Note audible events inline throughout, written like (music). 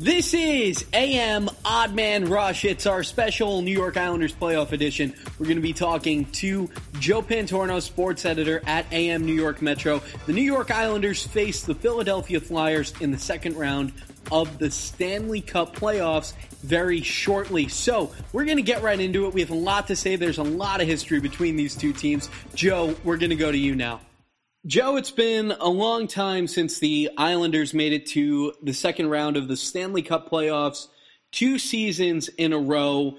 This is AM Odd Man Rush. It's our special New York Islanders playoff edition. We're going to be talking to Joe Pantorno, sports editor at AM New York Metro. The New York Islanders face the Philadelphia Flyers in the second round of the Stanley Cup playoffs very shortly. So, we're going to get right into it. We have a lot to say. There's a lot of history between these two teams. Joe, we're going to go to you now. Joe, it's been a long time since the Islanders made it to the second round of the Stanley Cup playoffs, two seasons in a row.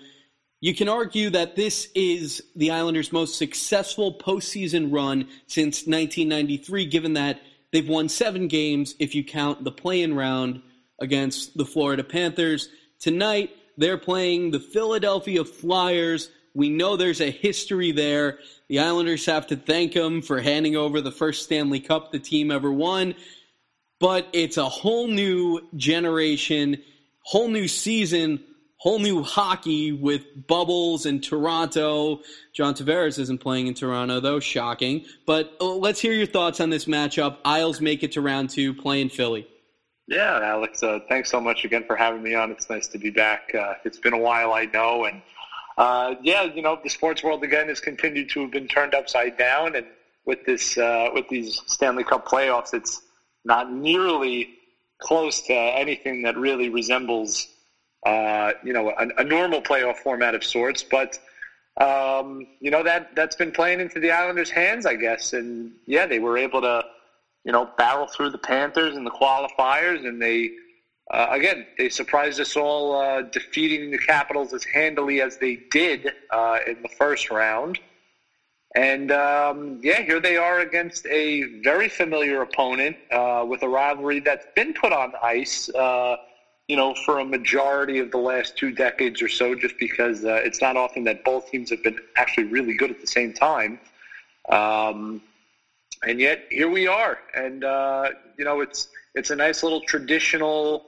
You can argue that this is the Islanders' most successful postseason run since 1993, given that they've won seven games if you count the play in round against the Florida Panthers. Tonight, they're playing the Philadelphia Flyers. We know there's a history there. The Islanders have to thank him for handing over the first Stanley Cup the team ever won. But it's a whole new generation, whole new season, whole new hockey with Bubbles in Toronto. John Tavares isn't playing in Toronto, though, shocking. But uh, let's hear your thoughts on this matchup. Isles make it to round two, playing Philly. Yeah, Alex, uh, thanks so much again for having me on. It's nice to be back. Uh, it's been a while, I know, and uh, yeah, you know, the sports world again has continued to have been turned upside down, and with this, uh, with these Stanley Cup playoffs, it's not nearly close to anything that really resembles, uh, you know, a, a, normal playoff format of sorts. But um, you know that that's been playing into the Islanders' hands, I guess, and yeah, they were able to, you know, barrel through the Panthers in the qualifiers, and they uh, again, they surprised us all, uh, defeating the Capitals as handily as they did uh, in the first round. And um, yeah, here they are against a very familiar opponent uh, with a rivalry that's been put on ice, uh, you know, for a majority of the last two decades or so, just because uh, it's not often that both teams have been actually really good at the same time. Um, and yet here we are, and you know, it's it's a nice little traditional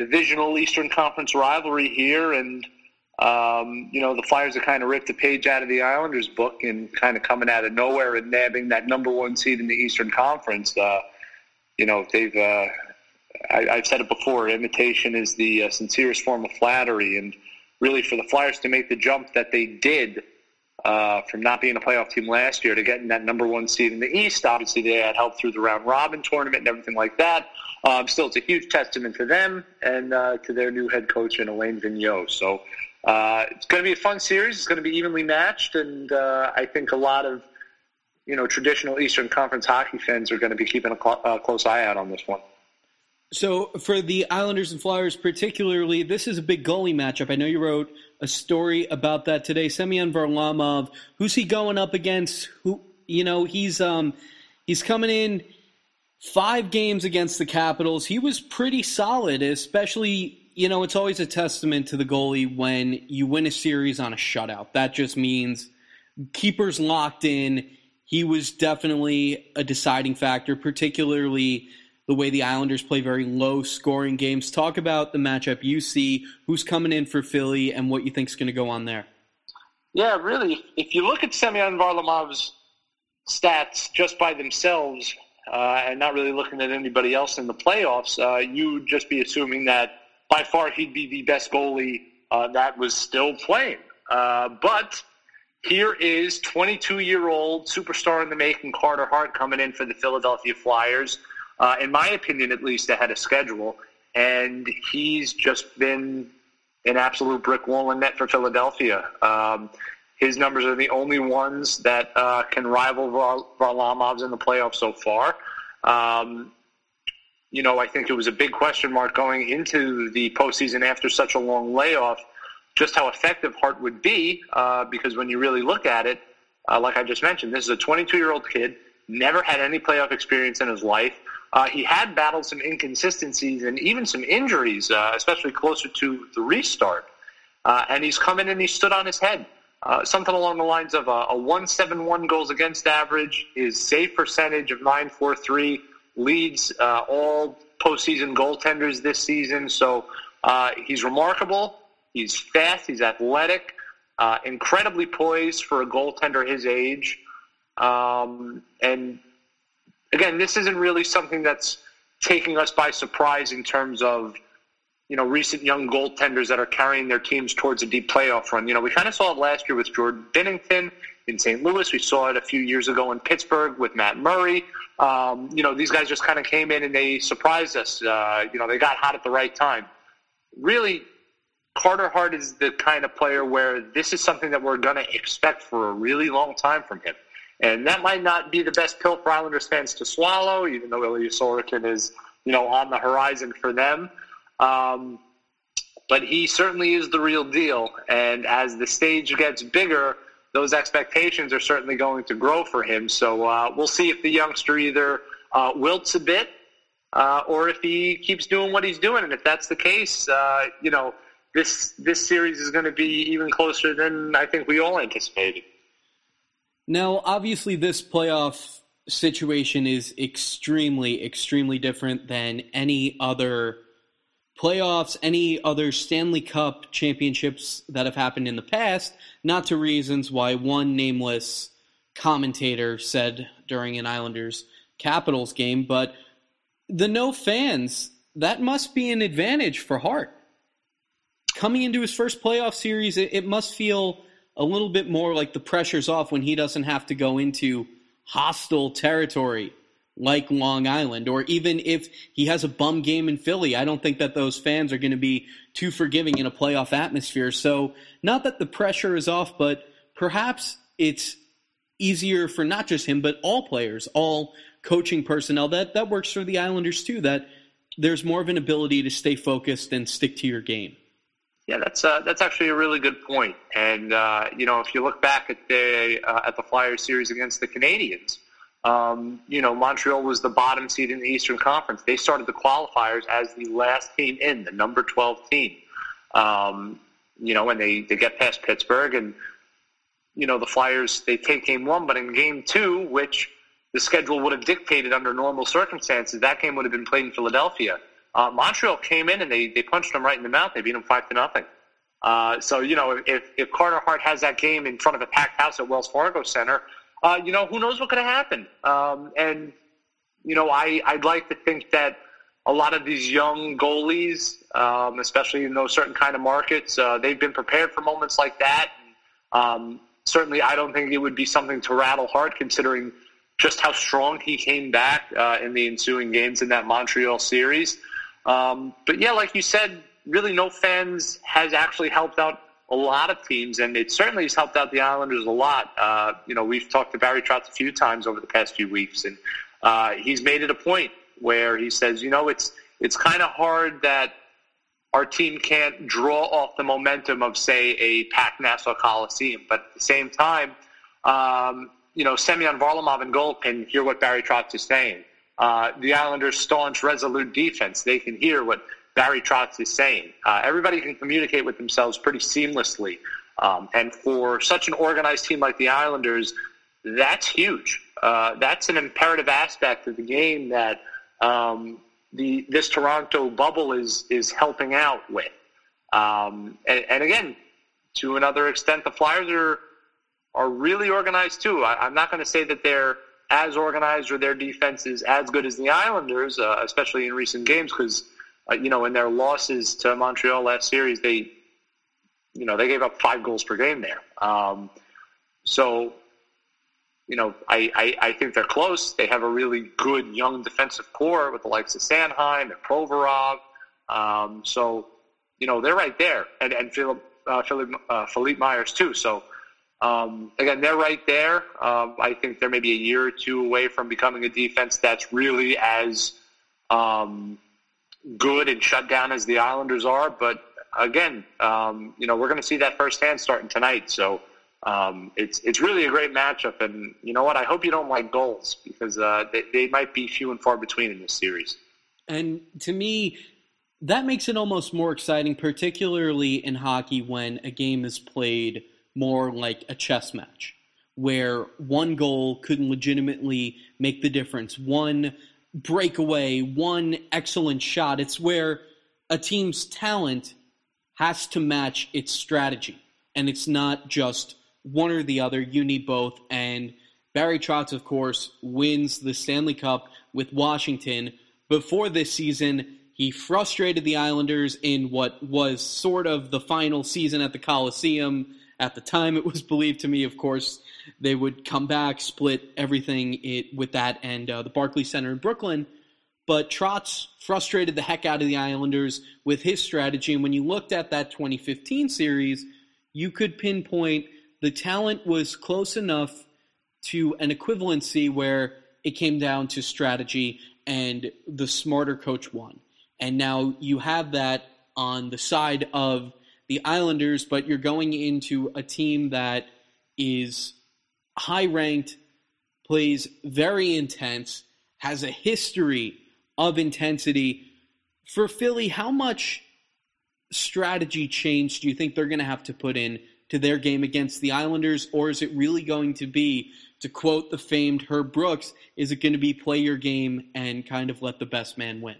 divisional Eastern Conference rivalry here, and um, you know the Flyers have kind of ripped a page out of the Islanders' book and kind of coming out of nowhere and nabbing that number one seed in the Eastern Conference. Uh, you know they've. Uh, I, have said it before. Imitation is the uh, sincerest form of flattery, and really for the Flyers to make the jump that they did uh, from not being a playoff team last year to getting that number one seed in the East. Obviously, they had help through the round robin tournament and everything like that. Um, still, it's a huge testament to them and uh, to their new head coach in Alain Vigneault. So uh, it's going to be a fun series. It's going to be evenly matched, and uh, I think a lot of you know traditional Eastern Conference hockey fans are going to be keeping a cl- uh, close eye out on this one. So for the Islanders and Flyers, particularly, this is a big goalie matchup. I know you wrote a story about that today. Semyon Varlamov, who's he going up against? Who you know he's um he's coming in five games against the Capitals. He was pretty solid, especially, you know, it's always a testament to the goalie when you win a series on a shutout. That just means keepers locked in. He was definitely a deciding factor, particularly the way the Islanders play very low scoring games. Talk about the matchup you see, who's coming in for Philly, and what you think is going to go on there. Yeah, really. If you look at Semyon Varlamov's stats just by themselves, uh, and not really looking at anybody else in the playoffs, uh, you would just be assuming that by far he'd be the best goalie uh, that was still playing. Uh, but here is 22 year old superstar in the making Carter Hart coming in for the Philadelphia Flyers, uh, in my opinion, at least ahead of schedule. And he's just been an absolute brick wall in net for Philadelphia. Um, his numbers are the only ones that uh, can rival Varlamov's in the playoffs so far. Um, you know, I think it was a big question mark going into the postseason after such a long layoff, just how effective Hart would be. Uh, because when you really look at it, uh, like I just mentioned, this is a 22 year old kid, never had any playoff experience in his life. Uh, he had battled some inconsistencies and even some injuries, uh, especially closer to the restart. Uh, and he's come in and he stood on his head. Uh, something along the lines of a, a 171 goals against average, his save percentage of 943 leads uh, all postseason goaltenders this season. So uh, he's remarkable. He's fast. He's athletic. Uh, incredibly poised for a goaltender his age. Um, and again, this isn't really something that's taking us by surprise in terms of you know, recent young goaltenders that are carrying their teams towards a deep playoff run. You know, we kind of saw it last year with Jordan Binnington in St. Louis. We saw it a few years ago in Pittsburgh with Matt Murray. Um, you know, these guys just kind of came in and they surprised us. Uh, you know, they got hot at the right time. Really, Carter Hart is the kind of player where this is something that we're going to expect for a really long time from him. And that might not be the best pill for Islanders fans to swallow, even though Ilya Sorokin is, you know, on the horizon for them. Um, but he certainly is the real deal. And as the stage gets bigger, those expectations are certainly going to grow for him. So uh, we'll see if the youngster either uh, wilts a bit uh, or if he keeps doing what he's doing. And if that's the case, uh, you know, this this series is going to be even closer than I think we all anticipated. Now, obviously, this playoff situation is extremely, extremely different than any other playoffs, any other Stanley Cup championships that have happened in the past, not to reasons why one nameless commentator said during an Islanders Capitals game, but the no fans, that must be an advantage for Hart. Coming into his first playoff series, it, it must feel a little bit more like the pressure's off when he doesn't have to go into hostile territory like Long Island, or even if he has a bum game in Philly, I don't think that those fans are going to be too forgiving in a playoff atmosphere. So, not that the pressure is off, but perhaps it's easier for not just him, but all players, all coaching personnel. That that works for the Islanders too. That there's more of an ability to stay focused and stick to your game. Yeah, that's uh, that's actually a really good point. And uh, you know, if you look back at the uh, at the Flyers series against the Canadiens um, you know, Montreal was the bottom seed in the Eastern Conference. They started the qualifiers as the last team in, the number 12 team. Um, you know, and they, they get past Pittsburgh and, you know, the Flyers, they take game one, but in game two, which the schedule would have dictated under normal circumstances, that game would have been played in Philadelphia. Uh, Montreal came in and they, they punched them right in the mouth. They beat them five to nothing. Uh, so, you know, if, if Carter Hart has that game in front of a packed house at Wells Fargo Center, uh, you know, who knows what could have happened? Um, and, you know, I, I'd like to think that a lot of these young goalies, um, especially in those certain kind of markets, uh, they've been prepared for moments like that. Um, certainly, I don't think it would be something to rattle Hart considering just how strong he came back uh, in the ensuing games in that Montreal series. Um, but yeah, like you said, really no fans has actually helped out a lot of teams, and it certainly has helped out the Islanders a lot. Uh, you know, we've talked to Barry Trotz a few times over the past few weeks, and uh, he's made it a point where he says, you know, it's it's kind of hard that our team can't draw off the momentum of, say, a packed Nassau Coliseum, but at the same time, um, you know, Semyon Varlamov and goal can hear what Barry Trotz is saying. Uh, the Islanders' staunch, resolute defense, they can hear what Barry Trotz is saying. Uh, everybody can communicate with themselves pretty seamlessly. Um, and for such an organized team like the Islanders, that's huge. Uh, that's an imperative aspect of the game that um, the this Toronto bubble is is helping out with. Um, and, and, again, to another extent, the Flyers are are really organized too. I, am not going to say that they're as organized or their defense is as good as the Islanders, uh, especially in recent games, because uh, you know, in their losses to Montreal last series, they, you know, they gave up five goals per game there. Um, so, you know, I, I, I, think they're close. They have a really good young defensive core with the likes of Sanheim and Provorov. Um, so, you know, they're right there. And, and Philip, uh, Philip, uh, Philippe Myers, too. So, um, again, they're right there. Um, I think they're maybe a year or two away from becoming a defense that's really as um, good and shut down as the Islanders are. But again, um, you know, we're going to see that firsthand starting tonight. So um, it's it's really a great matchup. And you know what? I hope you don't like goals because uh, they, they might be few and far between in this series. And to me, that makes it almost more exciting, particularly in hockey when a game is played more like a chess match, where one goal could legitimately make the difference. One breakaway, one excellent shot. It's where a team's talent has to match its strategy. And it's not just one or the other. You need both. And Barry Trotz, of course, wins the Stanley Cup with Washington. Before this season, He frustrated the Islanders in what was sort of the final season at the Coliseum. At the time, it was believed to me, of course, they would come back, split everything it, with that and uh, the Barclays Center in Brooklyn. But Trotz frustrated the heck out of the Islanders with his strategy. And when you looked at that 2015 series, you could pinpoint the talent was close enough to an equivalency where it came down to strategy and the smarter coach won. And now you have that on the side of the Islanders, but you're going into a team that is high ranked, plays very intense, has a history of intensity. For Philly, how much strategy change do you think they're going to have to put in to their game against the Islanders, or is it really going to be, to quote the famed Herb Brooks, is it going to be play your game and kind of let the best man win?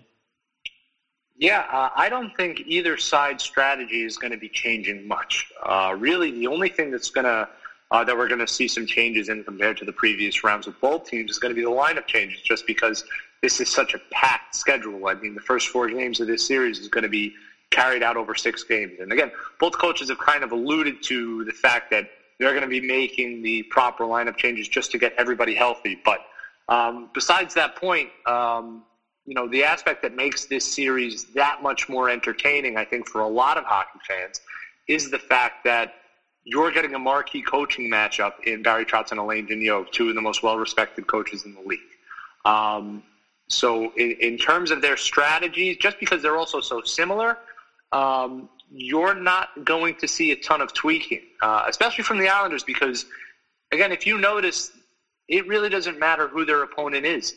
Yeah, uh, I don't think either side's strategy is going to be changing much. Uh, really, the only thing that's going to uh, that we're going to see some changes in compared to the previous rounds with both teams is going to be the lineup changes, just because this is such a packed schedule. I mean, the first four games of this series is going to be carried out over six games. And again, both coaches have kind of alluded to the fact that they're going to be making the proper lineup changes just to get everybody healthy. But um, besides that point, um, you know, the aspect that makes this series that much more entertaining, I think, for a lot of hockey fans, is the fact that you're getting a marquee coaching matchup in Barry Trotz and Alain Vigneault, two of the most well-respected coaches in the league. Um, so in, in, terms of their strategies, just because they're also so similar, um, you're not going to see a ton of tweaking, uh, especially from the Islanders, because, again, if you notice, it really doesn't matter who their opponent is.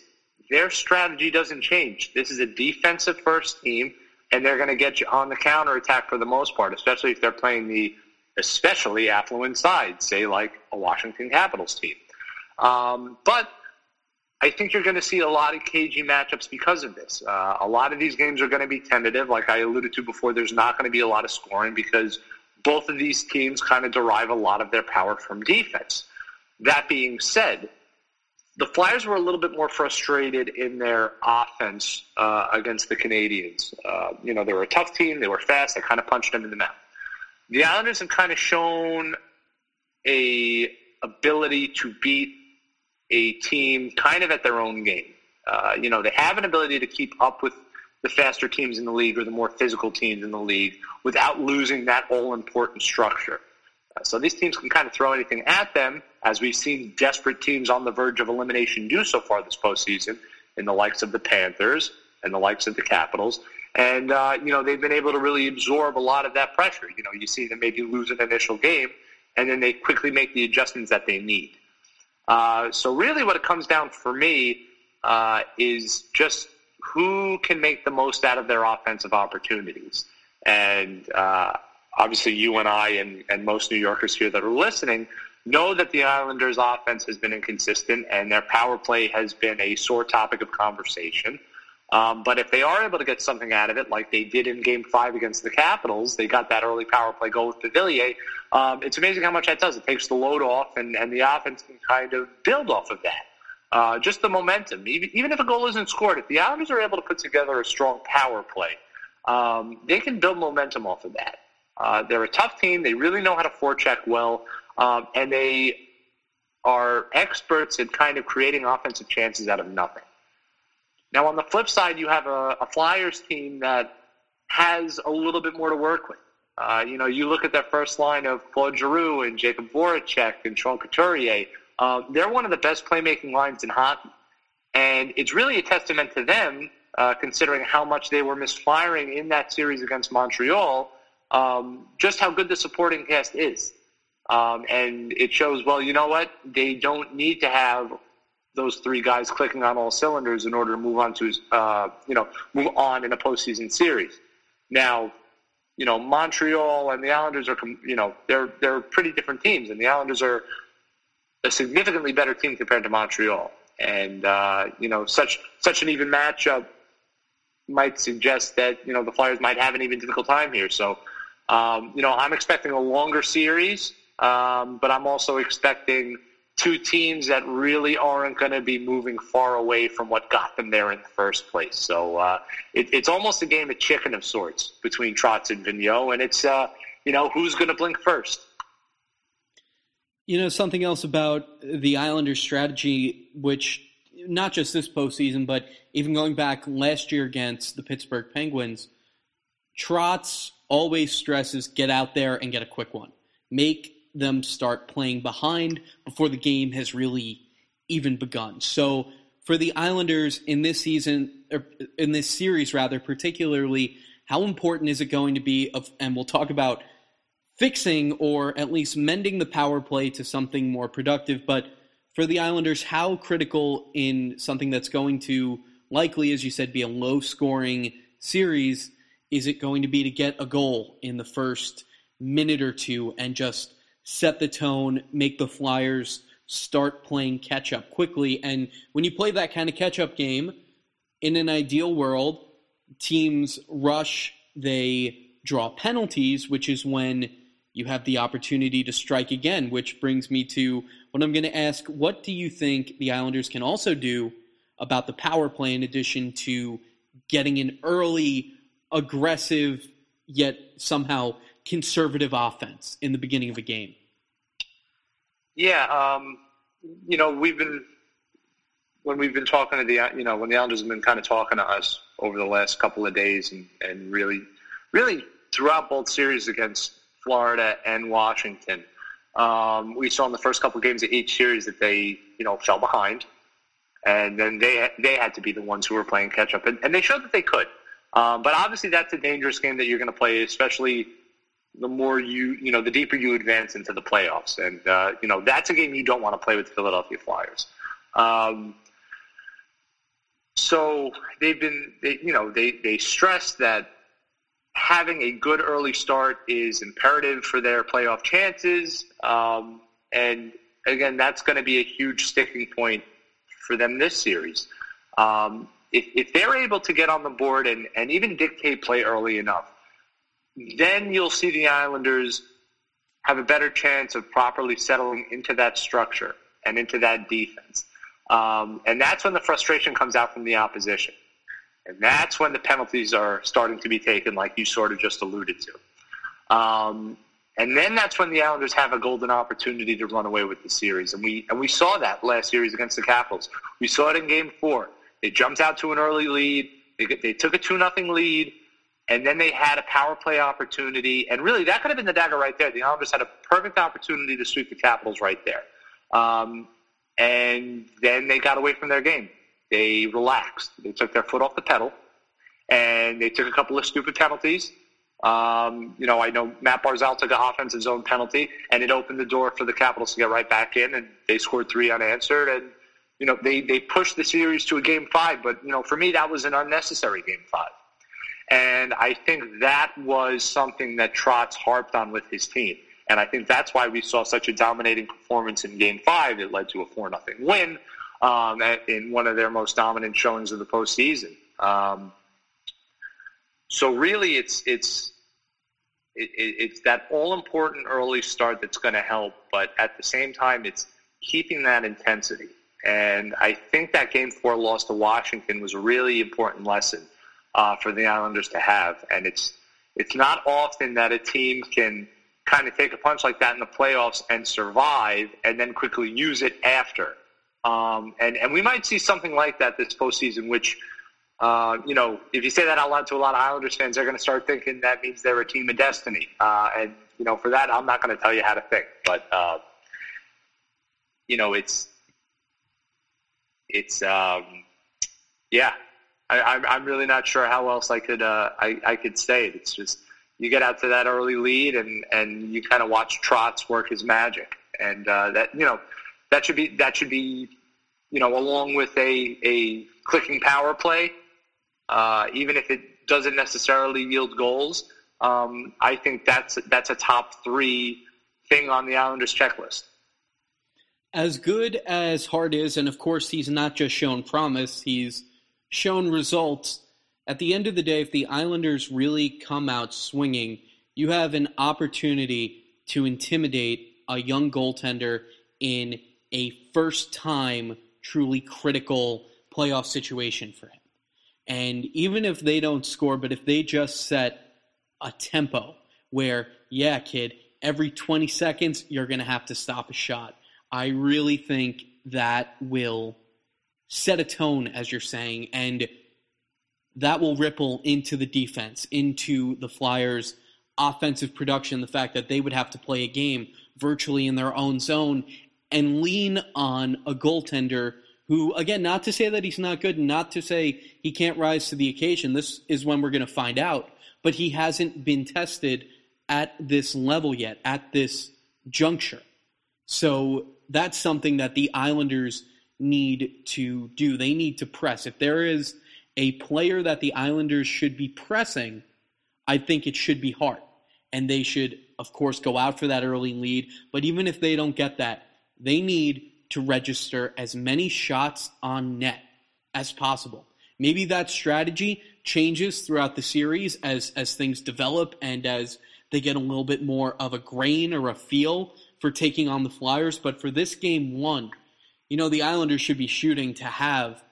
Their strategy doesn't change. This is a defensive first team, and they're going to get you on the counter attack for the most part, especially if they're playing the especially affluent side, say like a Washington Capitals team. Um, but I think you're going to see a lot of cagey matchups because of this. Uh, a lot of these games are going to be tentative. Like I alluded to before, there's not going to be a lot of scoring because both of these teams kind of derive a lot of their power from defense. That being said, the Flyers were a little bit more frustrated in their offense uh, against the Canadiens. Uh, you know, they were a tough team. They were fast. They kind of punched them in the mouth. The Islanders have kind of shown a ability to beat a team kind of at their own game. Uh, you know, they have an ability to keep up with the faster teams in the league or the more physical teams in the league without losing that all important structure. So these teams can kind of throw anything at them, as we've seen desperate teams on the verge of elimination do so far this postseason, in the likes of the Panthers and the likes of the Capitals. And, uh, you know, they've been able to really absorb a lot of that pressure. You know, you see them maybe lose an initial game, and then they quickly make the adjustments that they need. Uh, so really what it comes down for me uh, is just who can make the most out of their offensive opportunities. And uh, obviously you and I and, and most New Yorkers here that are listening know that the Islanders' offense has been inconsistent and their power play has been a sore topic of conversation. Um, but if they are able to get something out of it, like they did in Game Five against the Capitals, they got that early power play goal with Beauvillier. Um, it's amazing how much that does. It takes the load off, and, and the offense can kind of build off of that. Uh, just the momentum. Even, even if a goal isn't scored, if the Islanders are able to put together a strong power play, um, they can build momentum off of that. Uh, they're a tough team. They really know how to forecheck well, um, and they are experts at kind of creating offensive chances out of nothing. Now, on the flip side, you have a, a Flyers team that has a little bit more to work with. Uh, you know, you look at that first line of Claude Giroux and Jakub Voracek and Sean Couturier. Uh, they're one of the best playmaking lines in hockey. And it's really a testament to them, uh, considering how much they were misfiring in that series against Montreal, um, just how good the supporting cast is. Um, and it shows, well, you know what? They don't need to have those three guys clicking on all cylinders in order to move on to uh, you know move on in a postseason series. Now, you know Montreal and the Islanders are you know they're they're pretty different teams, and the Islanders are a significantly better team compared to Montreal. And uh, you know such such an even matchup might suggest that you know the Flyers might have an even difficult time here. So um, you know I'm expecting a longer series, um, but I'm also expecting two teams that really aren't going to be moving far away from what got them there in the first place. So uh, it, it's almost a game of chicken of sorts between Trotz and Vigneault, and it's uh, you know who's going to blink first. You know something else about the Islanders' strategy, which not just this postseason, but even going back last year against the Pittsburgh Penguins, Trotz always stresses get out there and get a quick one. Make them start playing behind before the game has really even begun. So for the Islanders in this season, or in this series rather, particularly, how important is it going to be? Of, and we'll talk about fixing or at least mending the power play to something more productive. But for the Islanders, how critical in something that's going to likely, as you said, be a low scoring series is it going to be to get a goal in the first minute or two and just set the tone, make the Flyers start playing catch up quickly. And when you play that kind of catch up game, in an ideal world, teams rush, they draw penalties, which is when you have the opportunity to strike again, which brings me to what I'm going to ask what do you think the Islanders can also do about the power play in addition to getting an early, aggressive, yet somehow conservative offense in the beginning of a game? Yeah, um, you know, we've been when we've been talking to the you know when the Islanders have been kind of talking to us over the last couple of days and, and really really throughout both series against Florida and Washington. Um, we saw in the first couple of games of each series that they you know fell behind, and then they they had to be the ones who were playing catch up, and, and they showed that they could. Um, but obviously, that's a dangerous game that you're going to play, especially the more you, you know, the deeper you advance into the playoffs. And, uh, you know, that's a game you don't want to play with the Philadelphia Flyers. Um, so they've been, they, you know, they, they stress that having a good early start is imperative for their playoff chances. Um, and again, that's going to be a huge sticking point for them this series. Um, if, if they're able to get on the board and, and even dictate play early enough, then you'll see the Islanders have a better chance of properly settling into that structure and into that defense. Um, and that's when the frustration comes out from the opposition. And that's when the penalties are starting to be taken, like you sort of just alluded to. Um, and then that's when the Islanders have a golden opportunity to run away with the series. And we, and we saw that last series against the Capitals. We saw it in game four. They jumped out to an early lead. They, they took a 2 nothing lead and then they had a power play opportunity, and really that could have been the dagger right there. The Islanders had a perfect opportunity to sweep the Capitals right there, um, and then they got away from their game. They relaxed. They took their foot off the pedal, and they took a couple of stupid penalties. Um, you know, I know Matt Barzal took an offensive zone penalty, and it opened the door for the Capitals to get right back in, and they scored three unanswered, and you know they they pushed the series to a game five. But you know, for me, that was an unnecessary game five. And I think that was something that Trotz harped on with his team. And I think that's why we saw such a dominating performance in Game Five. It led to a four nothing win um, in one of their most dominant showings of the postseason. Um, so really, it's it's it, it's that all important early start that's going to help. But at the same time, it's keeping that intensity. And I think that Game Four loss to Washington was a really important lesson uh, for the Islanders to have. And it's it's not often that a team can kind of take a punch like that in the playoffs and survive, and then quickly use it after. Um, and and we might see something like that this postseason, which. Uh, you know, if you say that out loud to a lot of Islanders fans, they're going to start thinking that means they're a team of destiny. Uh, and you know, for that, I'm not going to tell you how to think. But uh, you know, it's it's um, yeah, I, am I'm really not sure how else I could uh, I, I could say it. It's just you get out to that early lead and and you kind of watch Trotz work his magic, and uh, that you know that should be that should be you know along with a a clicking power play, uh, even if it doesn't necessarily yield goals. Um, I think that's that's a top three thing on the Islanders checklist. As good as Hart is, and of course he's not just shown promise; he's shown results. At the end of the day, if the Islanders really come out swinging, you have an opportunity to intimidate a young goaltender in a first time truly critical playoff situation for him. And even if they don't score, but if they just set a tempo where, yeah, kid, every 20 seconds you're going to have to stop a shot, I really think that will set a tone, as you're saying, and that will ripple into the defense, into the Flyers' offensive production, the fact that they would have to play a game virtually in their own zone and lean on a goaltender who, again, not to say that he's not good, not to say he can't rise to the occasion. This is when we're going to find out. But he hasn't been tested at this level yet, at this juncture. So that's something that the Islanders need to do. They need to press. If there is a player that the Islanders should be pressing, I think it should be Hart. And they should, of course, go out for that early lead. But even if they don't get that, they need to register as many shots on net as possible. Maybe that strategy changes throughout the series as, as things develop and as they get a little bit more of a grain or a feel for taking on the Flyers. But for this game one, you know, the Islanders should be shooting to have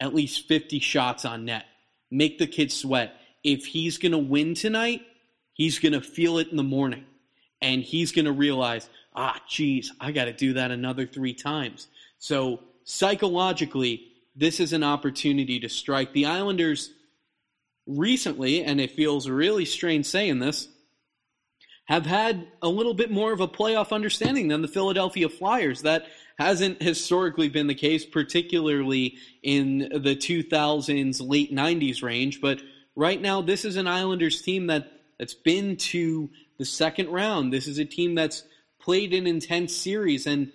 at least 50 shots on net. Make the kid sweat. If he's going to win tonight, he's going to feel it in the morning. And he's going to realize, ah, geez, I got to do that another three times. So psychologically, this is an opportunity to strike. The Islanders recently, and it feels really strange saying this, have had a little bit more of a playoff understanding than the Philadelphia Flyers. That hasn't historically been the case, particularly in the 2000s, late 90s range. But right now, this is an Islanders team that, that's been to the second round. This is a team that's played an intense series and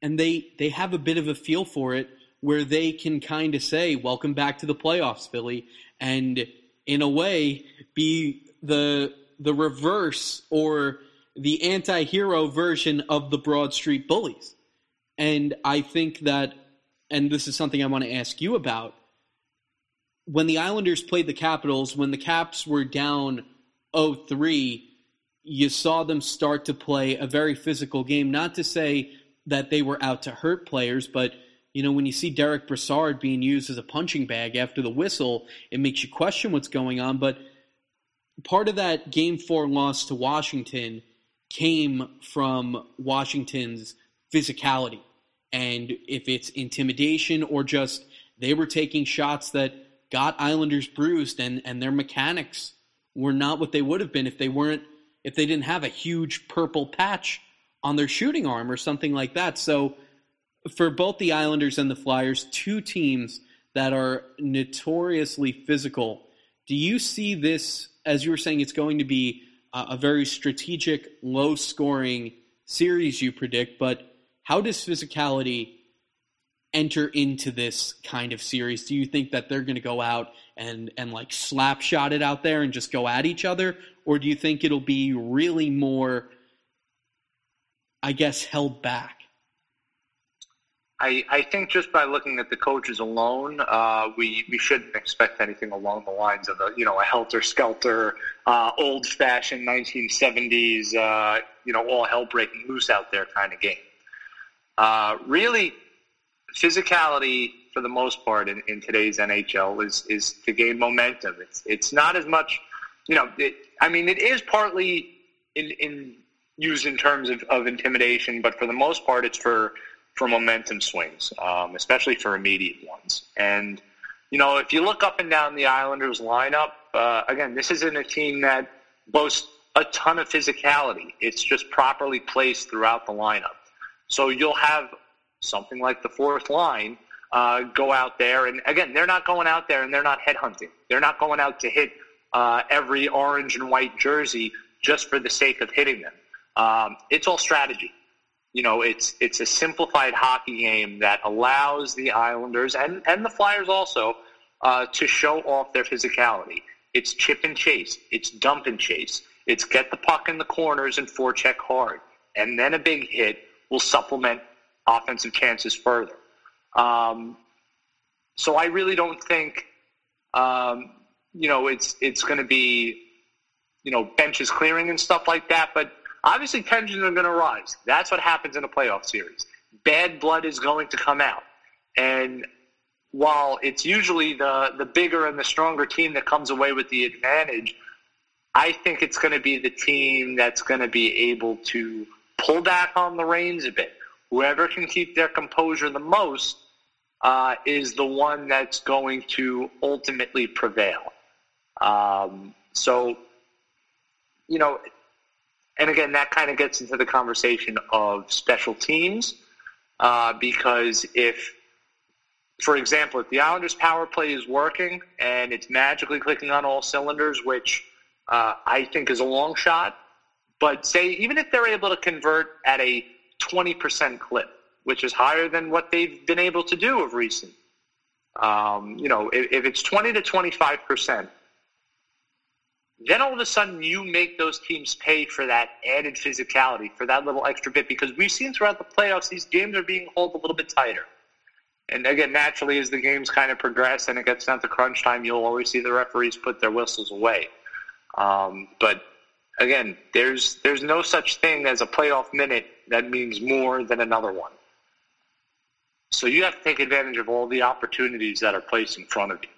and they they have a bit of a feel for it where they can kind of say welcome back to the playoffs Philly and in a way be the the reverse or the anti-hero version of the Broad Street Bullies. And I think that and this is something I want to ask you about when the Islanders played the Capitals when the Caps were down 0-3 you saw them start to play a very physical game. Not to say that they were out to hurt players, but you know when you see Derick Brassard being used as a punching bag after the whistle, it makes you question what's going on. But part of that Game Four loss to Washington came from Washington's physicality, and if it's intimidation or just they were taking shots that got Islanders bruised, and and their mechanics were not what they would have been if they weren't if they didn't have a huge purple patch on their shooting arm or something like that. So for both the Islanders and the Flyers, two teams that are notoriously physical, do you see this as you were saying it's going to be a very strategic, low scoring series you predict, but how does physicality enter into this kind of series? Do you think that they're going to go out and and like slap shot it out there and just go at each other, or do you think it'll be really more, I guess, held back? I, I think just by looking at the coaches alone, uh, we we shouldn't expect anything along the lines of a you know a helter skelter, uh, old fashioned 1970s, uh, you know all hell breaking loose out there kind of game. Uh, really, physicality for the most part in, in today's NHL is is to gain momentum. It's it's not as much, you know. It, I mean, it is partly in, in used in terms of, of intimidation, but for the most part, it's for for momentum swings, um, especially for immediate ones. And you know, if you look up and down the Islanders lineup, uh, again, this isn't a team that boasts a ton of physicality. It's just properly placed throughout the lineup. So you'll have something like the fourth line uh, go out there. And again, they're not going out there and they're not headhunting. They're not going out to hit uh, every orange and white jersey just for the sake of hitting them. Um, it's all strategy. You know, it's it's a simplified hockey game that allows the Islanders and, and the Flyers also uh, to show off their physicality. It's chip and chase. It's dump and chase. It's get the puck in the corners and forecheck hard. And then a big hit will supplement offensive chances further. Um, so I really don't think, um, you know, it's it's going to be, you know, benches clearing and stuff like that. But obviously tensions are going to rise. That's what happens in a playoff series. bad blood is going to come out. And while it's usually the, the bigger and the stronger team that comes away with the advantage, I think it's going to be the team that's going to be able to pull back on the reins a bit. Whoever can keep their composure the most uh, is the one that's going to ultimately prevail. Um, so, you know, and again, that kind of gets into the conversation of special teams uh, because if, for example, if the Islanders' power play is working and it's magically clicking on all cylinders, which uh, I think is a long shot, but say even if they're able to convert at a 20% clip, which is higher than what they've been able to do of recent, um, you know, if, if it's 20 to 25%, then all of a sudden you make those teams pay for that added physicality, for that little extra bit, because we've seen throughout the playoffs these games are being held a little bit tighter. And again, naturally, as the games kind of progress and it gets down to crunch time, you'll always see the referees put their whistles away. Um, but again, there's there's no such thing as a playoff minute that means more than another one. So you have to take advantage of all the opportunities that are placed in front of you.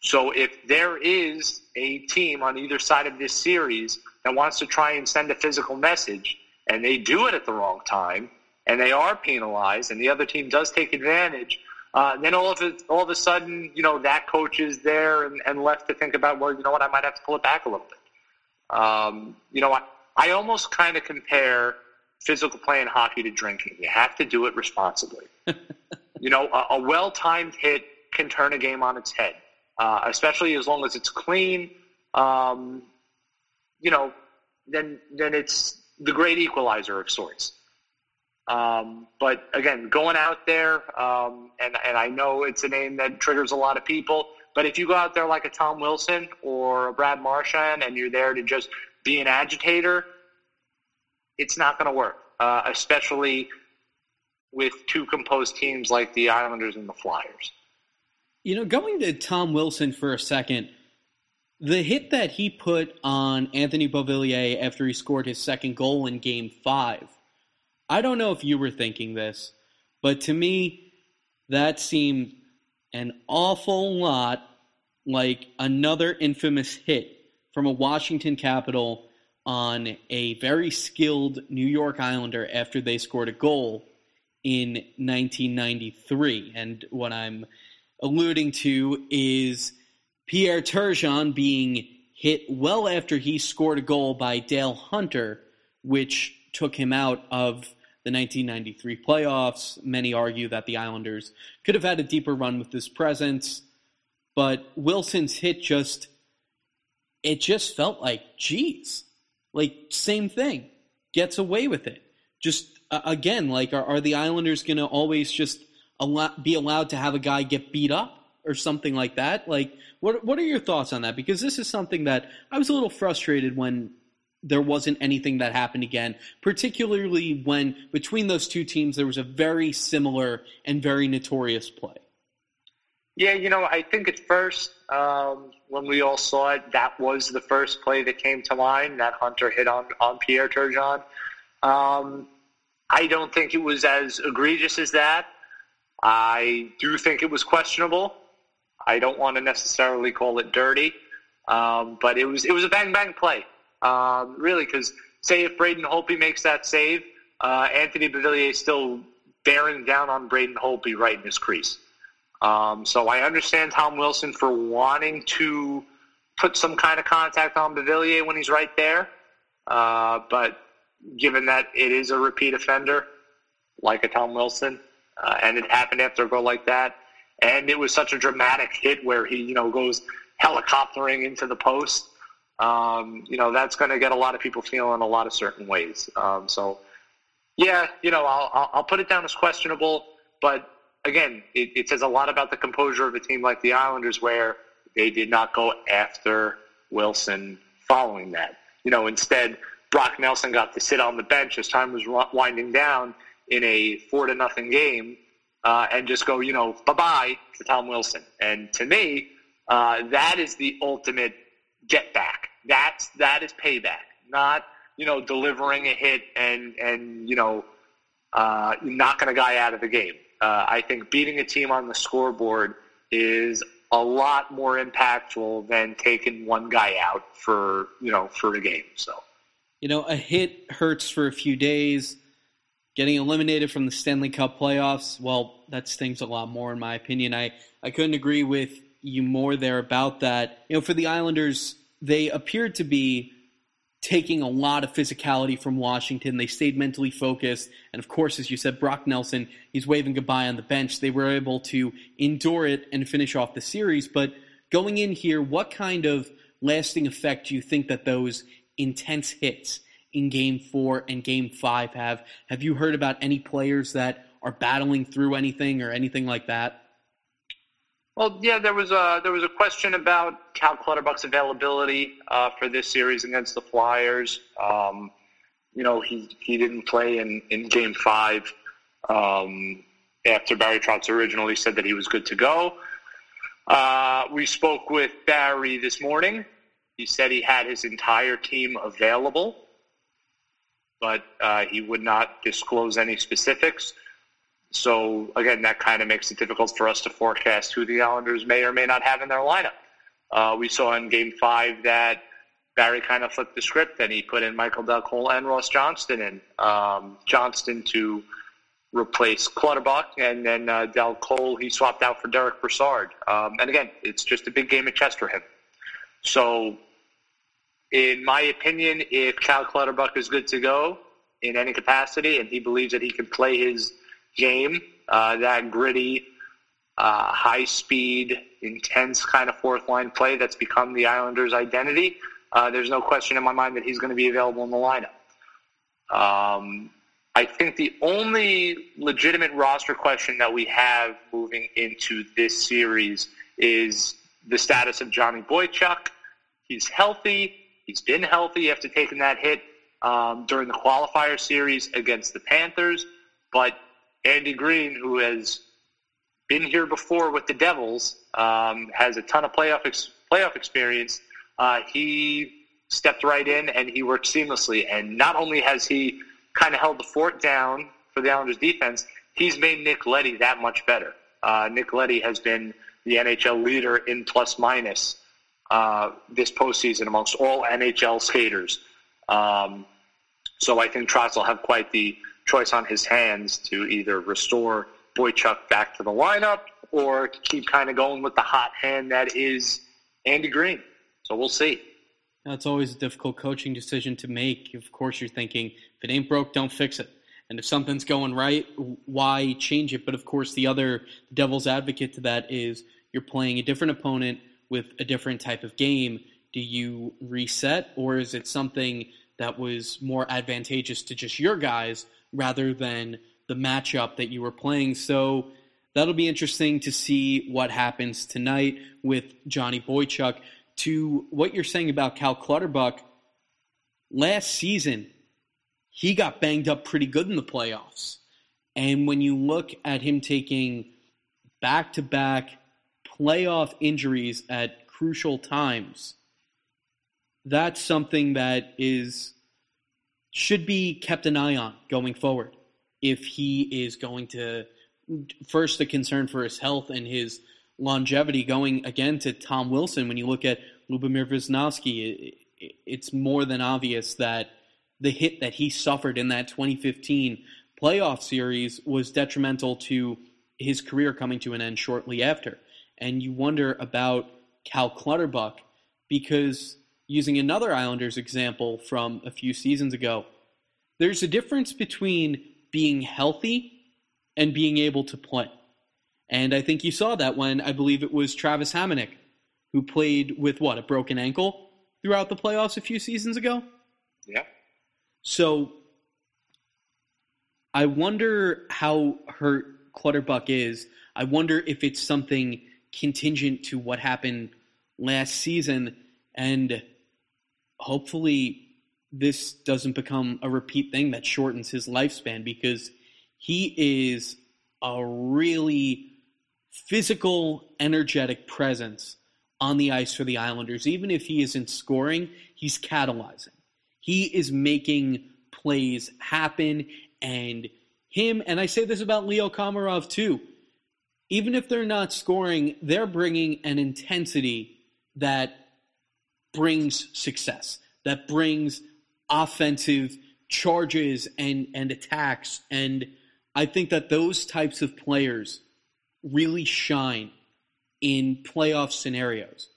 So if there is a team on either side of this series that wants to try and send a physical message, and they do it at the wrong time, and they are penalized, and the other team does take advantage, uh, then all of it, all of a sudden, you know, that coach is there and, and left to think about, well, you know what, I might have to pull it back a little bit. Um, you know, I, I almost kind of compare physical play in hockey to drinking. You have to do it responsibly. (laughs) you know, a, a well-timed hit can turn a game on its head uh, especially as long as it's clean. Um, you know, then then it's the great equalizer of sorts. Um, but again, going out there, um, and and I know it's a name that triggers a lot of people. But if you go out there like a Tom Wilson or a Brad Marchand, and you're there to just be an agitator, it's not going to work. Uh, especially with two composed teams like the Islanders and the Flyers. You know, going to Tom Wilson for a second, the hit that he put on Anthony Beauvillier after he scored his second goal in game five, I don't know if you were thinking this, but to me, that seemed an awful lot like another infamous hit from a Washington Capital on a very skilled New York Islander after they scored a goal in 1993. And what I'm alluding to is Pierre Turgeon being hit well after he scored a goal by Dale Hunter, which took him out of the 1993 playoffs. Many argue that the Islanders could have had a deeper run with this presence, but Wilson's hit just it just felt like, geez, like same thing, gets away with it. Just uh, again, like are, are the Islanders going to always just be allowed to have a guy get beat up or something like that? Like, what what are your thoughts on that? Because this is something that I was a little frustrated when there wasn't anything that happened again, particularly when between those two teams there was a very similar and very notorious play. Yeah, you know, I think at first um, when we all saw it, that was the first play that came to mind. That Hunter hit on on Pierre Turgeon. Um, I don't think it was as egregious as that. I do think it was questionable. I don't want to necessarily call it dirty, um, but it was it was a bang bang play, um, really. Because say if Braden Holtby makes that save, uh, Anthony Beauvillier is still bearing down on Braden Holtby right in his crease. Um, so I understand Tom Wilson for wanting to put some kind of contact on Beauvillier when he's right there, uh, but given that it is a repeat offender, like a Tom Wilson, uh, and it happened after a goal like that. And it was such a dramatic hit where he, you know, goes helicoptering into the post. Um, you know, that's going to get a lot of people feeling a lot of certain ways. Um, so, yeah, you know, I'll, I'll put it down as questionable. But again, it, it says a lot about the composure of a team like the Islanders where they did not go after Wilson following that. You know, instead, Brock Nelson got to sit on the bench as time was winding down in a four to nothing game uh, and just go, you know, bye bye to Tom Wilson. And to me, uh, that is the ultimate get back. That's that is payback, not you know delivering a hit and and you know uh, knocking a guy out of the game. Uh, I think beating a team on the scoreboard is a lot more impactful than taking one guy out for you know for a game. So, you know, a hit hurts for a few days. Getting eliminated from the Stanley Cup playoffs, well, that stings a lot more, in my opinion. I, I couldn't agree with you more there about that. You know, for the Islanders, they appeared to be taking a lot of physicality from Washington. They stayed mentally focused. And of course, as you said, Brock Nelson, he's waving goodbye on the bench. They were able to endure it and finish off the series. But going in here, what kind of lasting effect do you think that those intense hits in game four and game five have? Have you heard about any players that are battling through anything or anything like that? Well, yeah, there was a there was a question about Cal Clutterbuck's availability uh, for this series against the Flyers. Um, you know, he he didn't play in in Game Five um, after Barry Trotz originally said that he was good to go. Uh, we spoke with Barry this morning. He said he had his entire team available, but uh, he would not disclose any specifics. So again, that kind of makes it difficult for us to forecast who the Islanders may or may not have in their lineup. Uh, we saw in Game Five that Barry kind of flipped the script and he put in Michael Colle and Ross Johnston in um, Johnston to replace Clutterbuck, and then uh, Dal Colle he swapped out for Derick Brassard. Um, and again, it's just a big game of chess for him. So, in my opinion, if Cal Clutterbuck is good to go in any capacity, and he believes that he can play his game, uh, that gritty, uh, high speed, intense kind of fourth line play that's become the Islanders' identity. Uh, there's no question in my mind that he's going to be available in the lineup. Um, I think the only legitimate roster question that we have moving into this series is the status of Johnny Boychuk. He's healthy. He's been healthy after taking that hit um, during the qualifier series against the Panthers, but Andy Greene, who has been here before with the Devils, um, has a ton of playoff ex- playoff experience. Uh, he stepped right in and he worked seamlessly. And not only has he kind of held the fort down for the Islanders defense, he's made Nick Leddy that much better. Uh, Nick Leddy has been the NHL leader in plus minus uh, this postseason amongst all NHL skaters. Um, so I think Trotz will have quite the choice on his hands to either restore Boychuk back to the lineup or keep kind of going with the hot hand that is Andy Greene. So we'll see. That's always a difficult coaching decision to make. Of course, you're thinking, if it ain't broke, don't fix it. And if something's going right, why change it? But of course, the other devil's advocate to that is you're playing a different opponent with a different type of game. Do you reset, or is it something that was more advantageous to just your guys rather than the matchup that you were playing. So that'll be interesting to see what happens tonight with Johnny Boychuk. To what you're saying about Cal Clutterbuck, last season, he got banged up pretty good in the playoffs. And when you look at him taking back to back playoff injuries at crucial times, that's something that is should be kept an eye on going forward. If he is going to, first, the concern for his health and his longevity, going again to Tom Wilson, when you look at Lubomir Visnovsky, it's more than obvious that the hit that he suffered in that 2015 playoff series was detrimental to his career coming to an end shortly after. And you wonder about Cal Clutterbuck because using another Islanders example from a few seasons ago, there's a difference between being healthy and being able to play. And I think you saw that when I believe it was Travis Hamonic who played with what, a broken ankle throughout the playoffs a few seasons ago? Yeah. So I wonder how hurt Clutterbuck is. I wonder if it's something contingent to what happened last season. And hopefully this doesn't become a repeat thing that shortens his lifespan because he is a really physical, energetic presence on the ice for the Islanders. Even if he isn't scoring, he's catalyzing. He is making plays happen, and him, and I say this about Leo Komarov too, even if they're not scoring, they're bringing an intensity that brings success, that brings offensive charges and, and attacks. And I think that those types of players really shine in playoff scenarios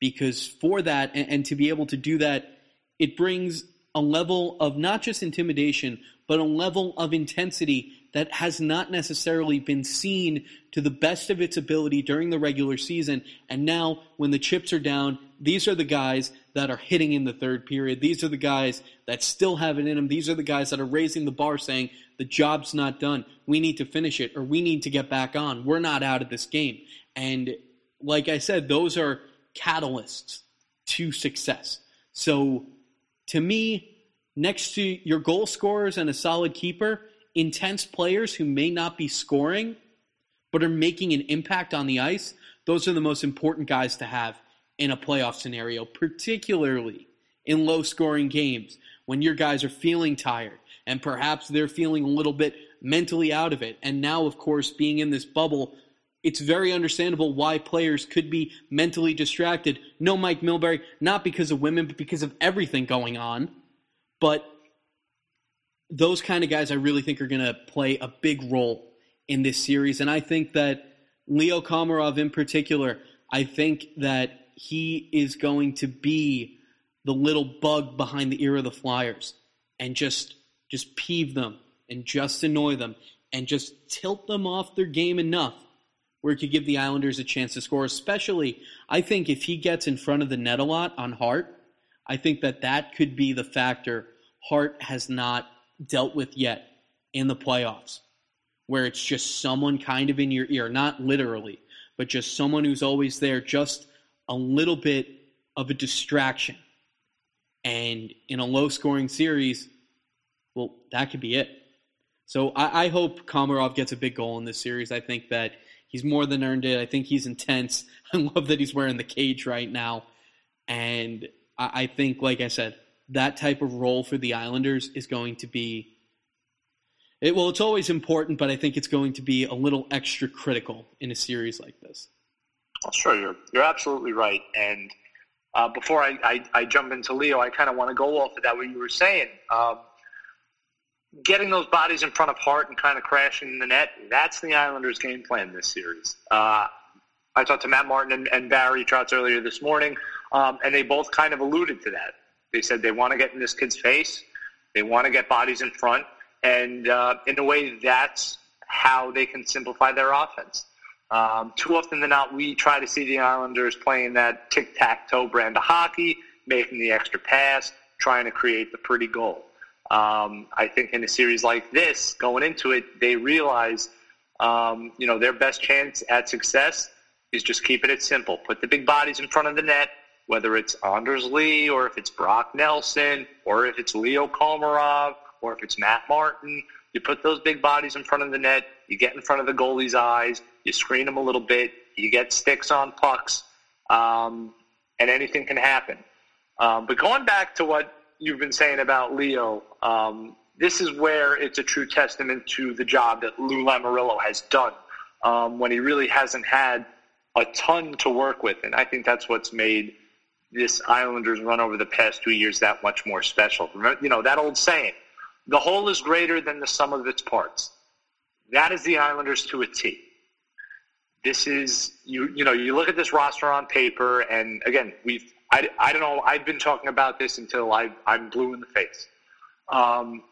because for that, and, and to be able to do that, it brings a level of not just intimidation, but a level of intensity that has not necessarily been seen to the best of its ability during the regular season. And now, when the chips are down, these are the guys that are hitting in the third period. These are the guys that still have it in them. These are the guys that are raising the bar saying, the job's not done. We need to finish it, or we need to get back on. We're not out of this game. And like I said, those are catalysts to success. So to me, next to your goal scorers and a solid keeper, intense players who may not be scoring but are making an impact on the ice, those are the most important guys to have in a playoff scenario, particularly in low scoring games when your guys are feeling tired and perhaps they're feeling a little bit mentally out of it. And now, of course, being in this bubble, it's very understandable why players could be mentally distracted. No Mike Milbury, not because of women, but because of everything going on. But those kind of guys I really think are going to play a big role in this series. And I think that Leo Komarov in particular, I think that he is going to be the little bug behind the ear of the Flyers and just just peeve them and just annoy them and just tilt them off their game enough where it could give the Islanders a chance to score. Especially, I think if he gets in front of the net a lot on Hart, I think that that could be the factor Hart has not dealt with yet in the playoffs, where it's just someone kind of in your ear, not literally, but just someone who's always there, just a little bit of a distraction. And in a low scoring series, well, that could be it. So I, I, hope Komarov gets a big goal in this series. I think that he's more than earned it. I think he's intense. (laughs) I love that he's wearing the cage right now. And I, I think, like I said, that type of role for the Islanders is going to be it, well, it's always important, but I think it's going to be a little extra critical in a series like this. Sure, you're you're absolutely right. And uh, before I, I, I, jump into Leo, I kind of want to go off of that what you were saying. Um, getting those bodies in front of Hart and kind of crashing in the net, that's the Islanders' game plan this series. Uh, I talked to Matt Martin and, and Barry Trotz earlier this morning, um, and they both kind of alluded to that. They said they want to get in this kid's face. They want to get bodies in front. And uh, in a way, that's how they can simplify their offense. Um, too often than not, we try to see the Islanders playing that tic tac toe brand of hockey, making the extra pass, trying to create the pretty goal. Um, I think in a series like this, going into it, they realize, um, you know, their best chance at success is just keeping it simple. Put the big bodies in front of the net, whether it's Anders Lee or if it's Brock Nelson or if it's Leo Komarov or if it's Matt Martin. You put those big bodies in front of the net, you get in front of the goalie's eyes, you screen them a little bit, you get sticks on pucks, um, and anything can happen. Um, but going back to what you've been saying about Leo, um, this is where it's a true testament to the job that Lou Lamoriello has done um, when he really hasn't had a ton to work with. And I think that's what's made this Islanders run over the past two years that much more special. Remember, You know, that old saying, the whole is greater than the sum of its parts. That is the Islanders to a T. This is you. You know, you look at this roster on paper, and again, we've. I, I don't know. I've been talking about this until I, I'm blue in the face. Um,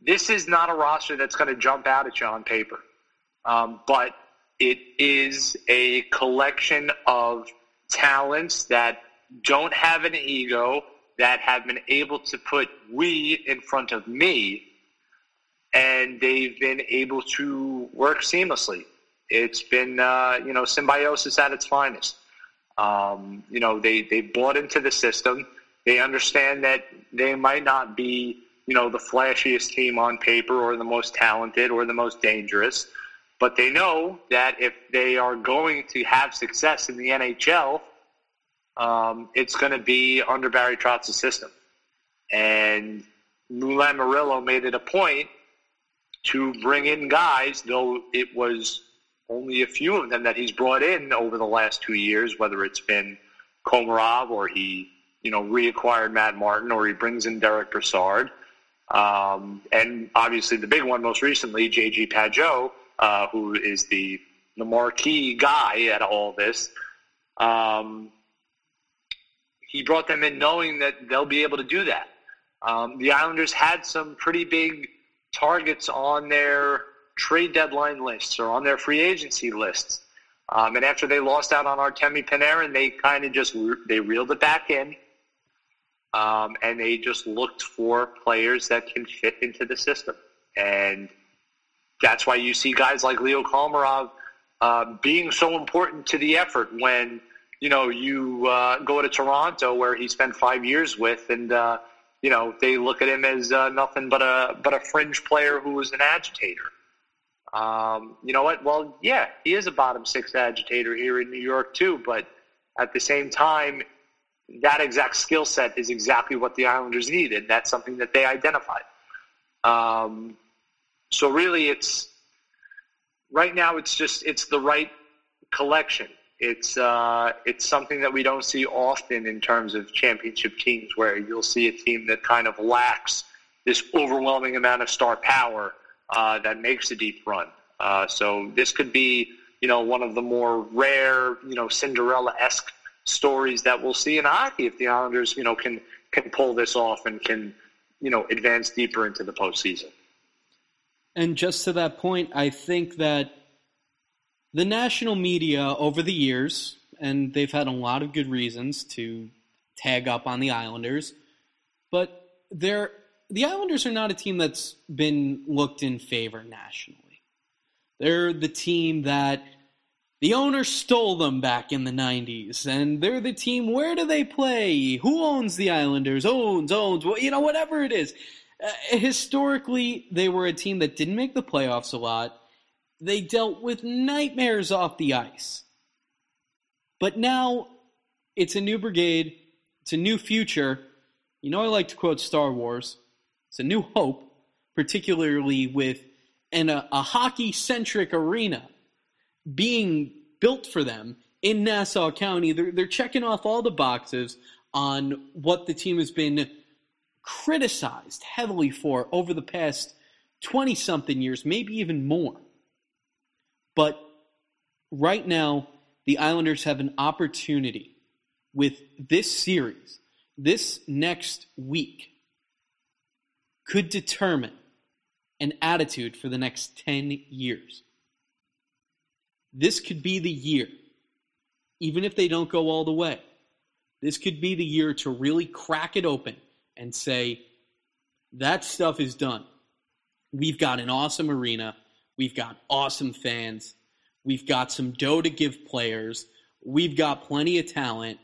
this is not a roster that's going to jump out at you on paper, um, but it is a collection of talents that don't have an ego, that have been able to put we in front of me, and they've been able to work seamlessly. It's been, uh, you know, symbiosis at its finest. Um, you know, they, they bought into the system. They understand that they might not be, you know, the flashiest team on paper or the most talented or the most dangerous, but they know that if they are going to have success in the NHL, um, it's going to be under Barry Trotz's system. And Lou Lamoriello made it a point to bring in guys, though it was only a few of them that he's brought in over the last two years, whether it's been Komarov or he, you know, reacquired Matt Martin or he brings in Derick Brassard. Um, and obviously the big one most recently, J.G. Pageau, uh, who is the, the marquee guy at all this. Um, he brought them in knowing that they'll be able to do that. Um, the Islanders had some pretty big targets on their trade deadline lists or on their free agency lists. Um, and after they lost out on Artemi Panarin, they kind of just they reeled it back in, um, and they just looked for players that can fit into the system. And that's why you see guys like Leo Komarov uh, being so important to the effort when you know you uh, go to Toronto where he spent five years with, and uh, you know they look at him as uh, nothing but a but a fringe player who was an agitator. Um, you know what? Well, yeah, he is a bottom six agitator here in New York too, but at the same time, that exact skill set is exactly what the Islanders need, and That's something that they identified. Um, so really, it's right now. It's just it's the right collection. It's uh, it's something that we don't see often in terms of championship teams, where you'll see a team that kind of lacks this overwhelming amount of star power uh, that makes a deep run. Uh, so this could be, you know, one of the more rare, you know, Cinderella-esque stories that we'll see in hockey if the Islanders, you know, can can pull this off and can, you know, advance deeper into the postseason. And just to that point, I think that the national media over the years, and they've had a lot of good reasons to tag up on the Islanders, but they're the Islanders are not a team that's been looked in favor nationally. They're the team that the owner stole them back in the 90s, and they're the team. Where do they play? Who owns the Islanders? Owns, owns, well, you know, whatever it is. Uh, historically, they were a team that didn't make the playoffs a lot. They dealt with nightmares off the ice. But now it's a new brigade, it's a new future. You know, I like to quote Star Wars. It's a new hope, particularly with an, a, a hockey centric arena being built for them in Nassau County. They're, they're checking off all the boxes on what the team has been criticized heavily for over the past 20 something years, maybe even more. But right now, the Islanders have an opportunity with this series, this next week, could determine an attitude for the next 10 years. This could be the year, even if they don't go all the way. This could be the year to really crack it open and say, that stuff is done. We've got an awesome arena. We've got awesome fans. We've got some dough to give players. We've got plenty of talent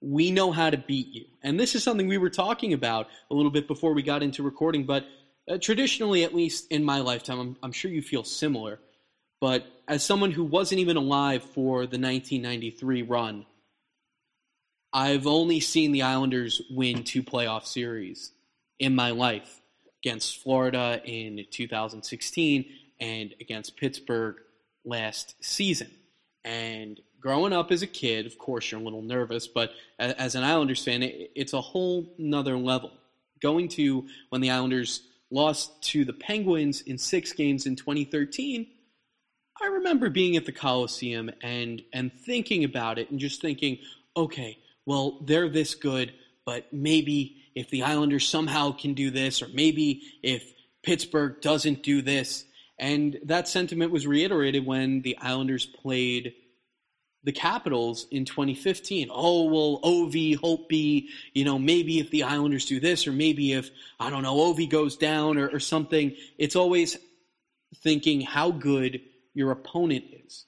we know how to beat you. And this is something we were talking about a little bit before we got into recording, but uh, traditionally, at least in my lifetime, I'm, I'm, sure you feel similar. But as someone who wasn't even alive for the 1993 run, I've only seen the Islanders win two playoff series in my life against Florida in 2016 and against Pittsburgh last season. And growing up as a kid, of course, you're a little nervous, but as an Islanders fan, it's a whole nother level. Going to when the Islanders lost to the Penguins in six games in 2013, I remember being at the Coliseum and and thinking about it and just thinking, okay, well, they're this good, but maybe if the Islanders somehow can do this, or maybe if Pittsburgh doesn't do this. And that sentiment was reiterated when the Islanders played the Capitals in 2015. Oh, well, Ovi, Holtby, you know, maybe if the Islanders do this, or maybe if, I don't know, Ovi goes down or, or something. It's always thinking how good your opponent is.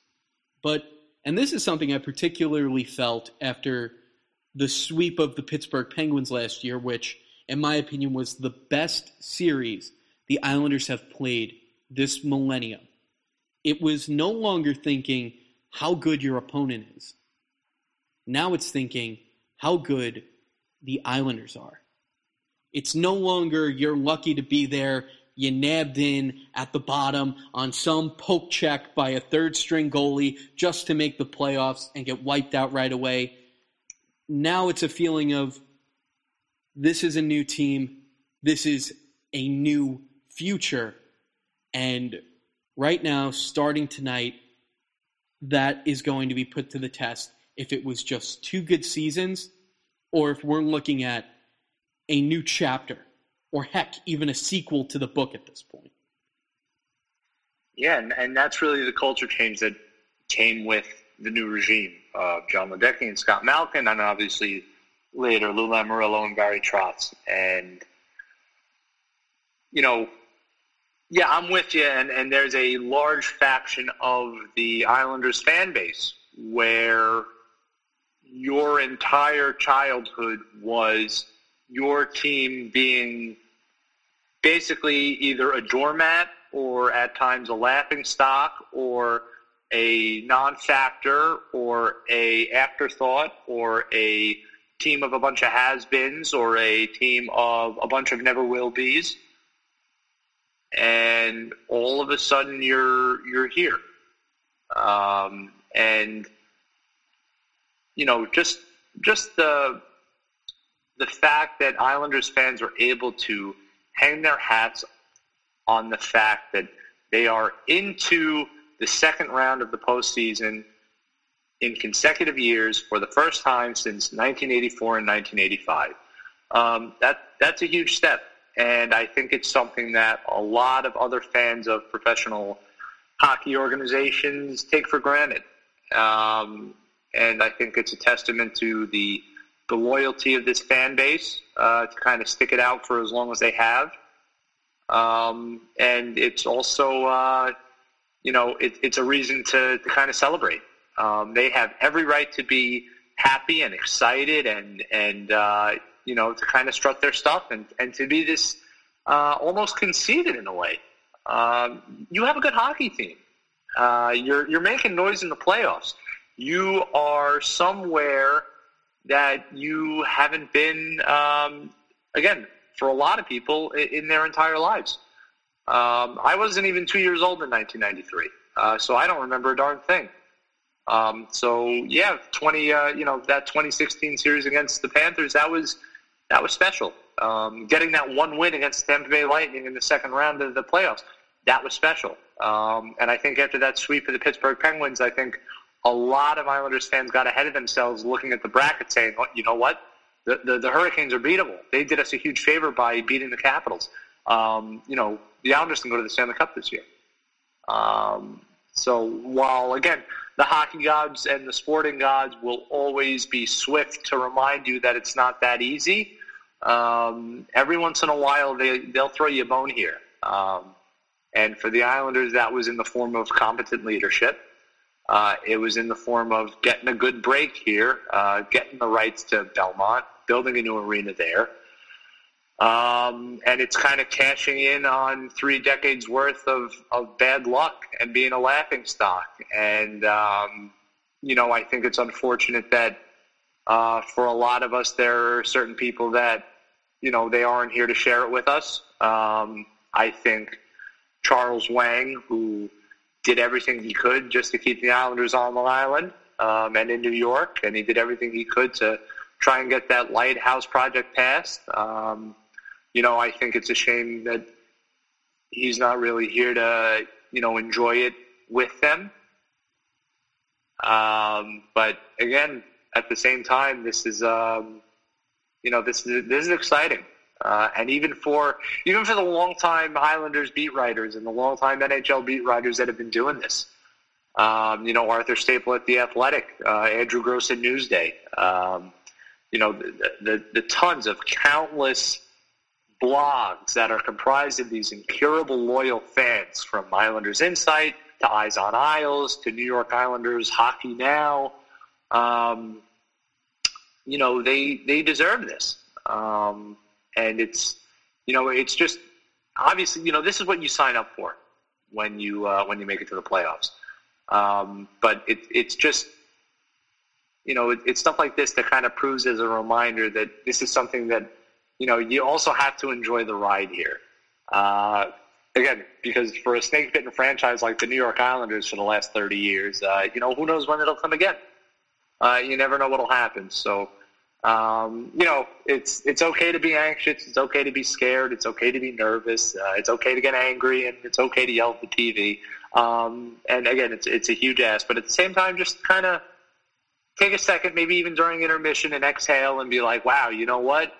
But, and this is something I particularly felt after the sweep of the Pittsburgh Penguins last year, which, in my opinion, was the best series the Islanders have played this millennium. It was no longer thinking, how good your opponent is. Now it's thinking how good the Islanders are. It's no longer you're lucky to be there you nabbed in at the bottom on some poke check by a third string goalie just to make the playoffs and get wiped out right away. Now it's a feeling of this is a new team, this is a new future. And right now, starting tonight, that is going to be put to the test if it was just two good seasons or if we're looking at a new chapter or heck, even a sequel to the book at this point. Yeah, and, and that's really the culture change that came with the new regime of Jon Ledecky and Scott Malkin, and obviously later Lou Lamoriello and Barry Trotz. And, you know, yeah, I'm with you, and, and there's a large faction of the Islanders fan base where your entire childhood was your team being basically either a doormat or at times a laughing stock or a non-factor or a afterthought or a team of a bunch of has-beens or a team of a bunch of never-will-be's and all of a sudden you're you're here um, and you know just just the the fact that Islanders fans are able to hang their hats on the fact that they are into the second round of the postseason in consecutive years for the first time since 1984 and 1985. Um, that that's a huge step, and I think it's something that a lot of other fans of professional hockey organizations take for granted. Um, and I think it's a testament to the the loyalty of this fan base uh, to kind of stick it out for as long as they have. Um, and it's also, uh, you know, it, it's a reason to, to kind of celebrate. Um, they have every right to be happy and excited and, and uh, you know, to kind of strut their stuff and, and to be this uh, almost conceited in a way. Um, you have a good hockey team. Uh, you're, you're making noise in the playoffs. You are somewhere that you haven't been, um, again, for a lot of people in their entire lives. Um, I wasn't even two years old in 1993, uh, so I don't remember a darn thing. Um, so yeah, 20, uh, you know, that 2016 series against the Panthers, that was that was special. Um, getting that one win against Tampa Bay Lightning in the second round of the playoffs, that was special. Um, and I think after that sweep of the Pittsburgh Penguins, I think a lot of Islanders fans got ahead of themselves looking at the bracket saying, oh, you know what? The, the, the, Hurricanes are beatable. They did us a huge favor by beating the Capitals. Um, you know, the Islanders can go to the Stanley Cup this year. Um, so while, again, the hockey gods and the sporting gods will always be swift to remind you that it's not that easy, um, every once in a while they, they'll throw you a bone here. Um, and for the Islanders, that was in the form of competent leadership. Uh, it was in the form of getting a good break here, uh, getting the rights to Belmont, building a new arena there. Um, and it's kind of cashing in on three decades worth of, of bad luck and being a laughing stock. And, um, you know, I think it's unfortunate that uh, for a lot of us, there are certain people that, you know, they aren't here to share it with us. Um, I think Charles Wang, who did everything he could just to keep the Islanders on Long Island um, and in New York, and he did everything he could to try and get that lighthouse project passed. Um, you know, I think it's a shame that he's not really here to, you know, enjoy it with them. Um, but again, at the same time, this is, um, you know, this is this is exciting. Uh, and even for even for the longtime Islanders beat writers and the longtime NHL beat writers that have been doing this, um, you know Arthur Staple at the Athletic, uh, Andrew Gross at Newsday, um, you know the, the, the tons of countless blogs that are comprised of these incurable loyal fans from Islanders Insight to Eyes on Isles to New York Islanders Hockey Now. Um, you know they they deserve this. Um, and it's you know it's just obviously you know this is what you sign up for when you uh, when you make it to the playoffs. Um, but it, it's just you know it, it's stuff like this that kind of proves as a reminder that this is something that you know you also have to enjoy the ride here. Uh, again, because for a snake bitten franchise like the New York Islanders for the last 30 years, uh, you know, who knows when it'll come again? Uh, you never know what'll happen. So, um, you know, it's it's okay to be anxious. It's okay to be scared. It's okay to be nervous. Uh, it's okay to get angry, and it's okay to yell at the TV. Um, and again, it's it's a huge ask, but at the same time, just kind of take a second, maybe even during intermission, and exhale and be like, "Wow, you know what?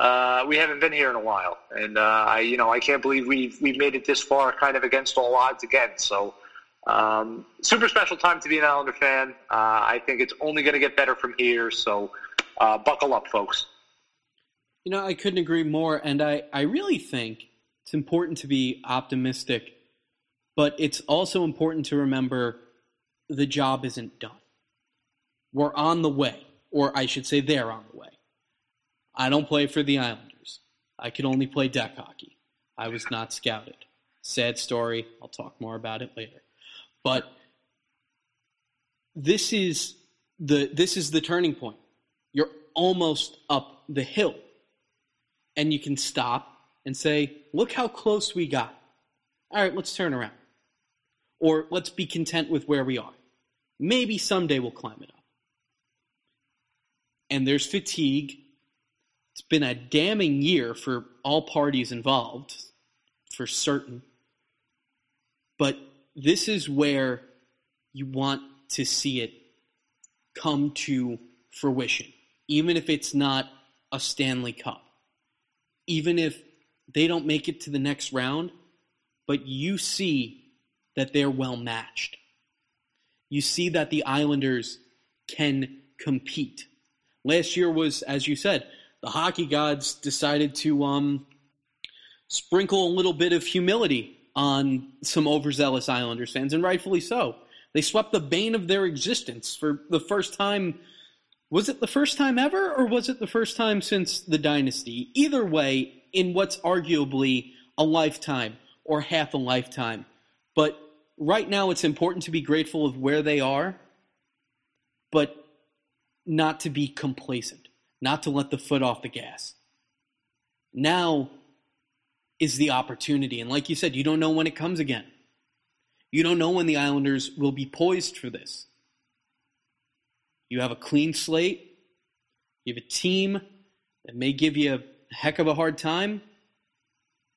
Uh, we haven't been here in a while, and uh, I, you know, I can't believe we've we've made it this far, kind of against all odds again." So, um, super special time to be an Islander fan. Uh, I think it's only going to get better from here. So, uh, buckle up, folks. You know, I couldn't agree more, and I I really think it's important to be optimistic, but it's also important to remember the job isn't done. We're on the way, or I should say, they're on the way. I don't play for the Islanders. I could only play deck hockey. I was not scouted. Sad story. I'll talk more about it later. But this is the this is the turning point. You're almost up the hill. And you can stop and say, "Look how close we got." All right, let's turn around. Or let's be content with where we are. Maybe someday we'll climb it up. And there's fatigue it's been a damning year for all parties involved, for certain. But this is where you want to see it come to fruition, even if it's not a Stanley Cup. Even if they don't make it to the next round, but you see that they're well matched. You see that the Islanders can compete. Last year was, as you said, the hockey gods decided to um, sprinkle a little bit of humility on some overzealous Islanders fans, and rightfully so. They swept the bane of their existence for the first time. Was it the first time ever, or was it the first time since the dynasty? Either way, in what's arguably a lifetime or half a lifetime. But right now, it's important to be grateful of where they are, but not to be complacent not to let the foot off the gas. Now is the opportunity. And like you said, you don't know when it comes again. You don't know when the Islanders will be poised for this. You have a clean slate. You have a team that may give you a heck of a hard time.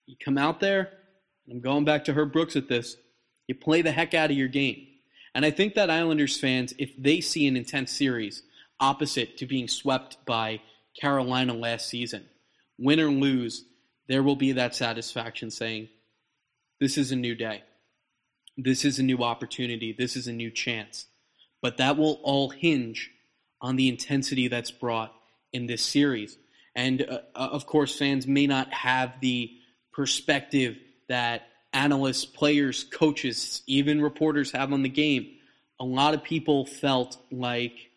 You come out there, I'm going back to Herb Brooks at this. You play the heck out of your game. And I think that Islanders fans, if they see an intense series, opposite to being swept by Carolina last season. Win or lose, there will be that satisfaction saying, This is a new day. This is a new opportunity. This is a new chance. But that will all hinge on the intensity that's brought in this series. And uh, uh of course, fans may not have the perspective that analysts, players, coaches, even reporters have on the game. A lot of people felt like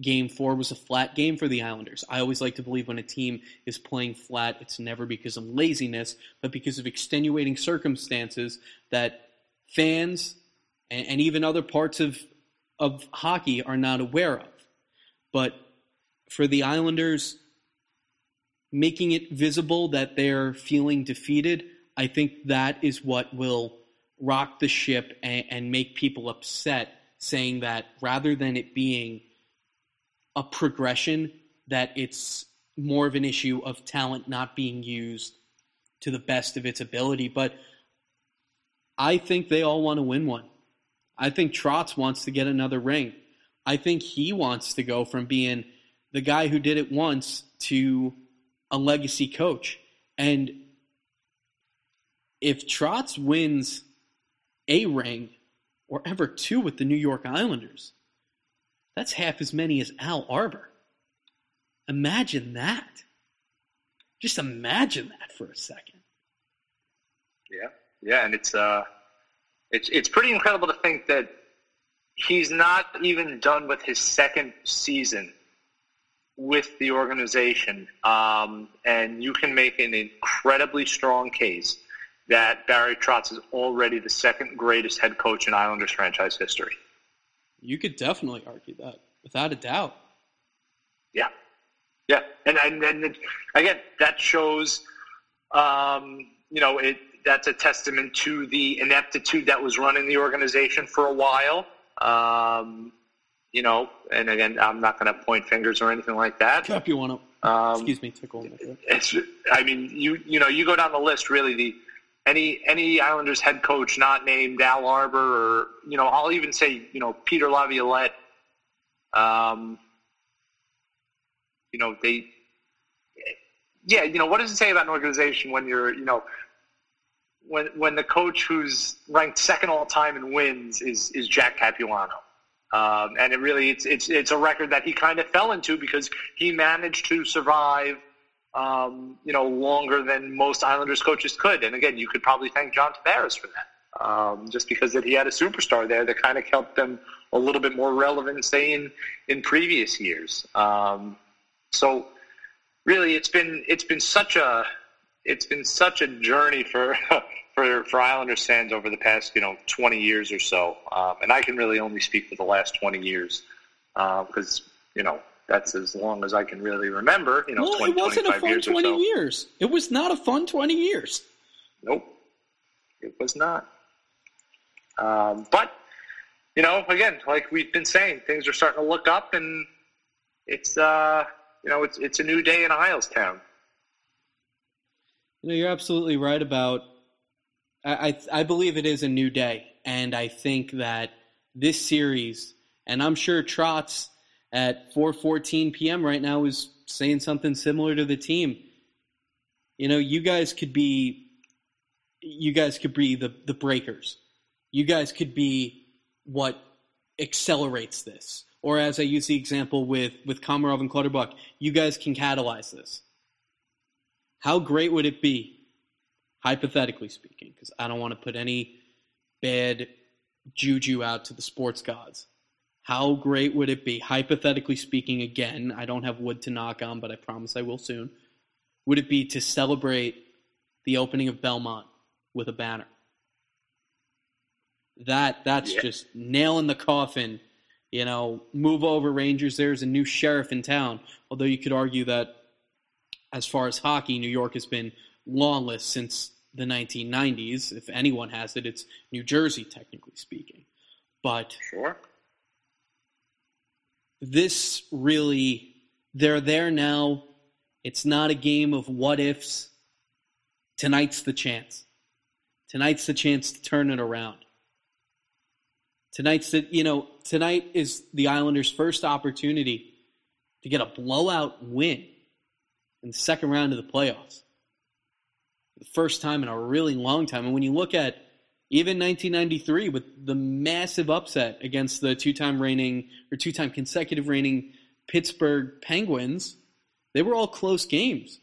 game four was a flat game for the Islanders. I always like to believe when a team is playing flat, it's never because of laziness, but because of extenuating circumstances that fans and, and even other parts of, of hockey are not aware of. But for the Islanders, making it visible that they're feeling defeated, I think that is what will rock the ship and, and make people upset, saying that rather than it being a progression that it's more of an issue of talent not being used to the best of its ability. But I think they all want to win one. I think Trotz wants to get another ring. I think he wants to go from being the guy who did it once to a legacy coach. And if Trotz wins a ring or ever two with the New York Islanders, that's half as many as Al Arbour. Imagine that. Just imagine that for a second. Yeah, yeah, and it's uh, it's it's pretty incredible to think that he's not even done with his second season with the organization, um, and you can make an incredibly strong case that Barry Trotz is already the second greatest head coach in Islanders franchise history. You could definitely argue that, without a doubt. Yeah, yeah, and and, and again, that shows, um, you know, it that's a testament to the ineptitude that was running the organization for a while. Um, you know, and again, I'm not going to point fingers or anything like that. Cup, you want to? Um, excuse me, tickle. I mean, you you know, you go down the list. Really, the any any Islanders head coach not named Al Arbour or you know, I'll even say you know Peter Laviolette. Um, you know, they. Yeah, you know, what does it say about an organization when you're, you know, when when the coach who's ranked second all time in wins is is Jack Capuano. Um, and it really it's it's it's a record that he kind of fell into because he managed to survive um, you know longer than most Islanders coaches could. And again, you could probably thank John Tavares for that, um, just because that he had a superstar there that kind of kept them a little bit more relevant, say in in previous years. Um, so really, it's been it's been such a it's been such a journey for (laughs) for for Islanders fans over the past you know 20 years or so, um, and I can really only speak for the last 20 years because uh, you know that's as long as I can really remember. You know, well, 20, it wasn't a fun years 20 so. years. It was not a fun 20 years. Nope, it was not. Um, but you know, again, like we've been saying, things are starting to look up, and it's uh, you know, it's it's a new day in Ilestown. You know, you're absolutely right about I, I, believe it is a new day, and I think that this series, and I'm sure Trotz at 4:14 p.m. right now is saying something similar to the team. You know, you guys could be, you guys could be the the breakers. You guys could be what accelerates this. Or as I use the example with with Komarov and Clutterbuck, you guys can catalyze this. How great would it be hypothetically speaking, because I don't want to put any bad juju out to the sports gods. How great would it be, hypothetically speaking, again, I don't have wood to knock on, but I promise I will soon, would it be to celebrate the opening of Belmont with a banner? That that's yeah. just nail in the coffin. You know, move over Rangers. There's a new sheriff in town. Although you could argue that, as far as hockey, New York has been lawless since the 1990s. If anyone has it, it's New Jersey, technically speaking. But sure. This really, they're there now. It's not a game of what ifs. Tonight's the chance. Tonight's the chance to turn it around. Tonight's the, you know, tonight is the Islanders' first opportunity to get a blowout win in the second round of the playoffs the first time in a really long time. And when you look at even 1993 with the massive upset against the two-time reigning or two-time consecutive reigning Pittsburgh Penguins, they were all close games.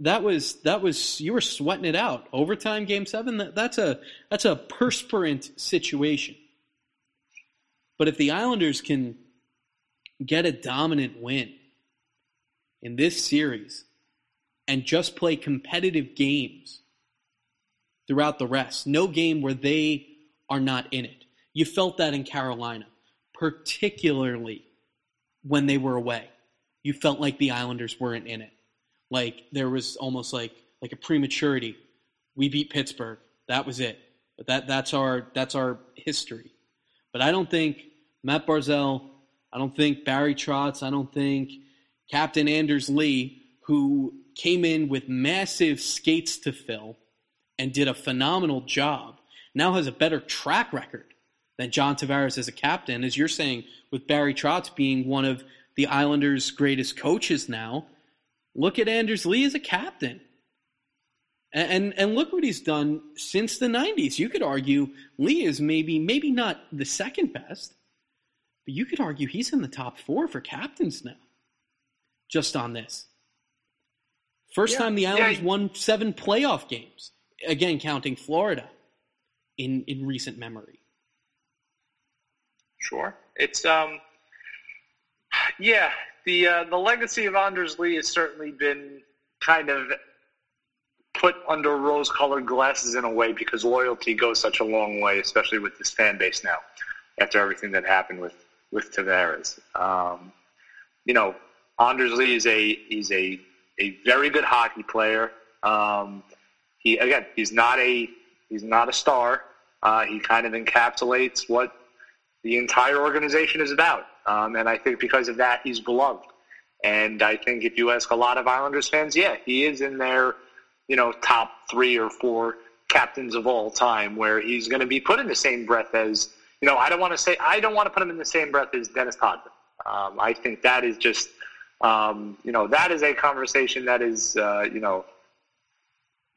That was that was you were sweating it out. Overtime game 7 that, that's a that's a perspirant situation. But if the Islanders can get a dominant win in this series, and just play competitive games throughout the rest. No game where they are not in it. You felt that in Carolina, particularly when they were away. You felt like the Islanders weren't in it. Like there was almost like like a prematurity. We beat Pittsburgh. That was it. But that that's our that's our history. But I don't think Matt Barzal, I don't think Barry Trotz, I don't think Captain Anders Lee, who came in with massive skates to fill and did a phenomenal job. Now has a better track record than John Tavares as a captain, as you're saying, with Barry Trotz being one of the Islanders' greatest coaches now. Look at Anders Lee as a captain. And, and, and look what he's done since the 90s. You could argue Lee is maybe maybe not the second best, but you could argue he's in the top four for captains now. Just on this. First yeah, time the Islanders yeah. won seven playoff games, again counting Florida, in in recent memory. Sure, it's um, yeah, the uh, the legacy of Anders Lee has certainly been kind of put under rose-colored glasses in a way because loyalty goes such a long way, especially with this fan base now. After everything that happened with with Tavares, um, you know, Anders Lee is a he's a a very good hockey player. Um, he again, he's not a he's not a star. Uh, he kind of encapsulates what the entire organization is about, um, and I think because of that, he's beloved. And I think if you ask a lot of Islanders fans, yeah, he is in their you know top three or four captains of all time, where he's going to be put in the same breath as you know. I don't want to say I don't want to put him in the same breath as Dennis Rodman. Um, I think that is just um, you know that is a conversation that is uh, you know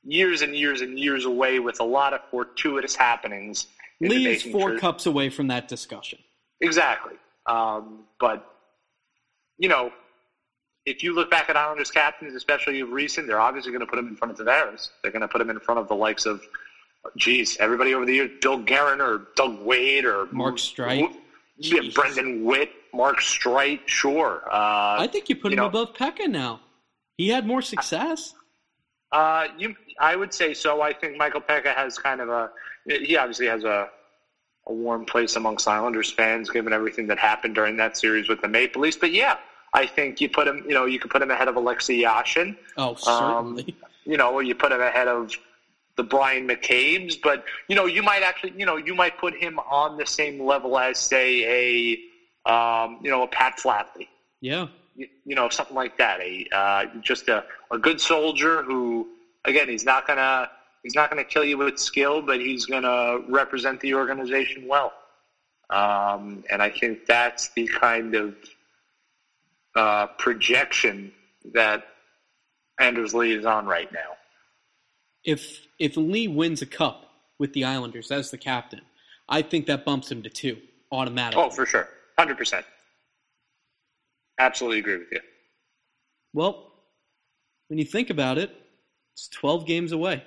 years and years and years away with a lot of fortuitous happenings. Lee is four sure. cups away from that discussion. Exactly. Um, but, you know, if you look back at Islanders captains, especially of recent, they're obviously going to put him in front of Tavares. They're going to put him in front of the likes of, geez, everybody over the years, Bill Guerin or Doug Weight or Mark Streit. Yeah, Brendan Witt, Mark Streit, sure. Uh, I think you put you him know, above Peca now. He had more success. Uh, you, I would say so. I think Michael Peca has kind of a. He obviously has a a warm place amongst Islanders fans, given everything that happened during that series with the Maple Leafs. But yeah, I think you put him. You know, you could put him ahead of Alexei Yashin. Oh, certainly. Um, you know, or you put him ahead of the Bryan McCabe's. But you know, you might actually, you know, you might put him on the same level as, say, a, um, you know, a Pat Flatley. Yeah you know, something like that. A uh, just a, a good soldier who, again, he's not gonna he's not gonna kill you with skill, but he's gonna represent the organization well. Um, and I think that's the kind of uh, projection that Anders Lee is on right now. If if Lee wins a cup with the Islanders as the captain, I think that bumps him to two automatically. Oh, for sure, hundred percent. Absolutely agree with you. Well, when you think about it, it's 12 games away.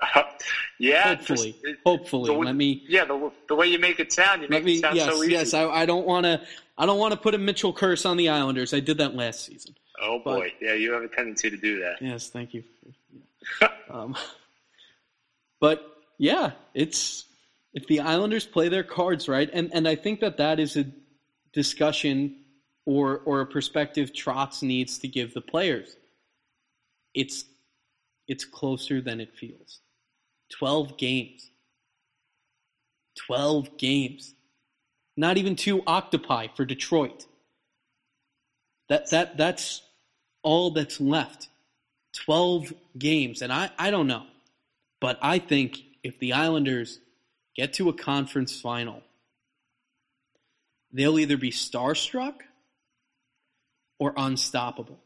Uh, (laughs) yeah, hopefully, just, it, hopefully. The, let me. Yeah, the, the way you make it sound, you make me, it sound yes, so easy. Yes, I, I don't want to. I don't want to put a Mitchell curse on the Islanders. I did that last season. Oh boy, but, yeah, you have a tendency to do that. Yes, thank you. (laughs) um, but yeah, it's if the Islanders play their cards right, and and I think that that is a discussion or or a perspective Trotz needs to give the players. It's it's closer than it feels. 12 games. 12 games. Not even two octopi for Detroit. That that that's all that's left. 12 games and I I don't know. But I think if the Islanders get to a conference final, they'll either be starstruck or unstoppable.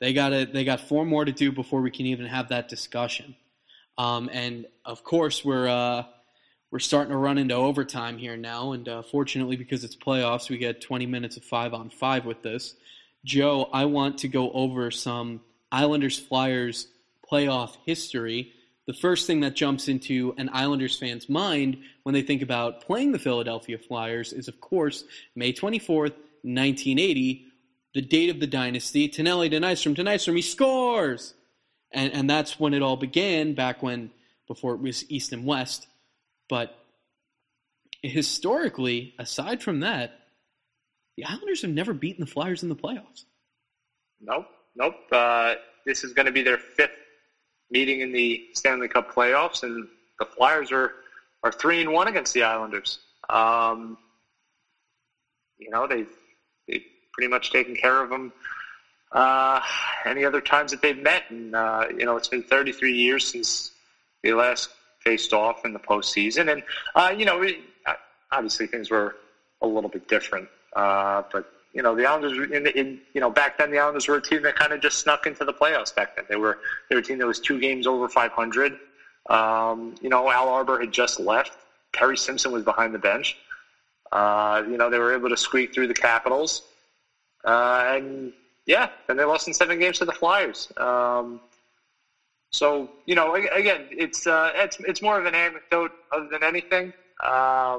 They got they got four more to do before we can even have that discussion. Um, and of course, we're uh, we're starting to run into overtime here now. And uh, fortunately, because it's playoffs, we get 20 minutes of five on five with this. Joe, I want to go over some Islanders Flyers playoff history the first thing that jumps into an Islanders fan's mind when they think about playing the Philadelphia Flyers is, of course, May 24th, 1980, the date of the dynasty. Tonelli to Nystrom to Nystrom, he scores! And, and that's when it all began, back when, before it was East and West. But historically, aside from that, the Islanders have never beaten the Flyers in the playoffs. Nope, nope. Uh, this is going to be their fifth meeting in the Stanley Cup playoffs, and the Flyers are are three and one against the Islanders. Um, you know, they've they've pretty much taken care of them uh, any other times that they've met, and uh, you know, it's been 33 years since they last faced off in the postseason, and uh, you know, obviously things were a little bit different, uh, but you know, the Islanders, in, in, you know, back then the Islanders were a team that kind of just snuck into the playoffs back then. They were, they were a team that was two games over 500. Um, you know, Al Arbour had just left. Terry Simpson was behind the bench. Uh, you know, they were able to squeak through the Capitals. Uh, and yeah, and they lost in seven games to the Flyers. Um, so, you know, again, it's, uh, it's, it's more of an anecdote other than anything. Uh,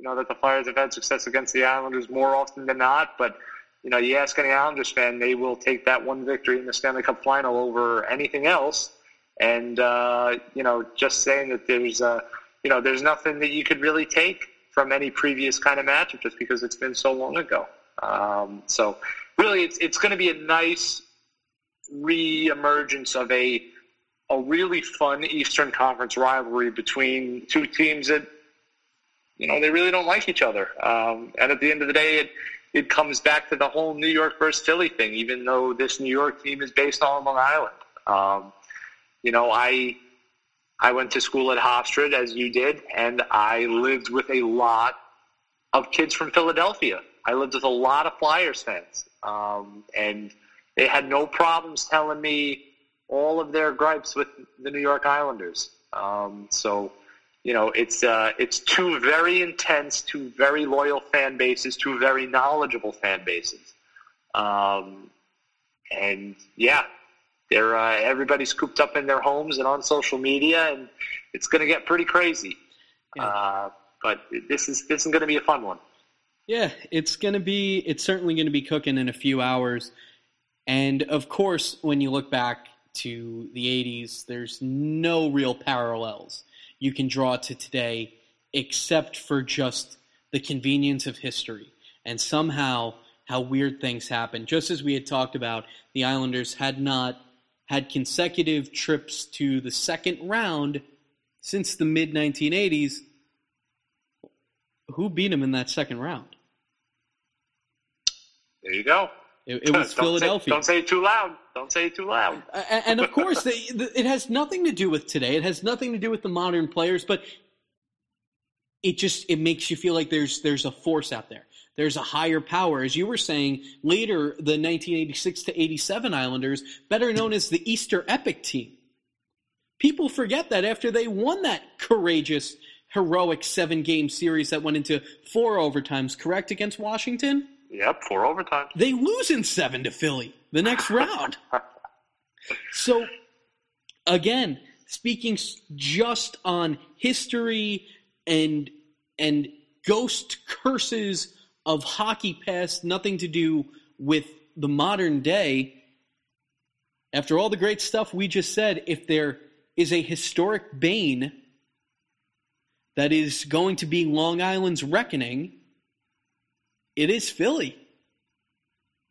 you know that the Flyers have had success against the Islanders more often than not. But you know, you ask any Islanders fan, they will take that one victory in the Stanley Cup final over anything else. And uh, you know, just saying that there's uh, you know there's nothing that you could really take from any previous kind of matchup just because it's been so long ago. Um, so really, it's it's going to be a nice re-emergence of a a really fun Eastern Conference rivalry between two teams that you know they really don't like each other. Um, and at the end of the day, it it comes back to the whole New York versus Philly thing. Even though this New York team is based on Long Island, um, you know I I went to school at Hofstra as you did, and I lived with a lot of kids from Philadelphia. I lived with a lot of Flyers fans, um, and they had no problems telling me all of their gripes with the New York Islanders. Um, so, you know, it's uh, it's two very intense, two very loyal fan bases, two very knowledgeable fan bases, um, and yeah, they're uh, everybody's cooped up in their homes and on social media, and it's going to get pretty crazy. Yeah. Uh, but this is this is going to be a fun one. Yeah, it's going to be. It's certainly going to be cooking in a few hours. And of course, when you look back to the 80s, there's no real parallels you can draw to today except for just the convenience of history and somehow how weird things happen. Just as we had talked about, the Islanders had not had consecutive trips to the second round since the mid 1980s. Who beat them in that second round? There you go. It, it was (laughs) don't Philadelphia. Say, don't say it too loud. Don't say it too loud. and, and of course, they, it has nothing to do with today. It has nothing to do with the modern players, but it just it makes you feel like there's there's a force out there. There's a higher power, as you were saying later. The 1986 to 87 Islanders, better known as the Easter Epic team. People forget that after they won that courageous, heroic seven game series that went into four overtimes, correct, against Washington? Yep, four overtime. They lose in seven to Philly the next (laughs) round. so, again, speaking just on history and and ghost curses of hockey past, nothing to do with the modern day. After all the great stuff we just said, if there is a historic bane that is going to be Long Island's reckoning, it is Philly.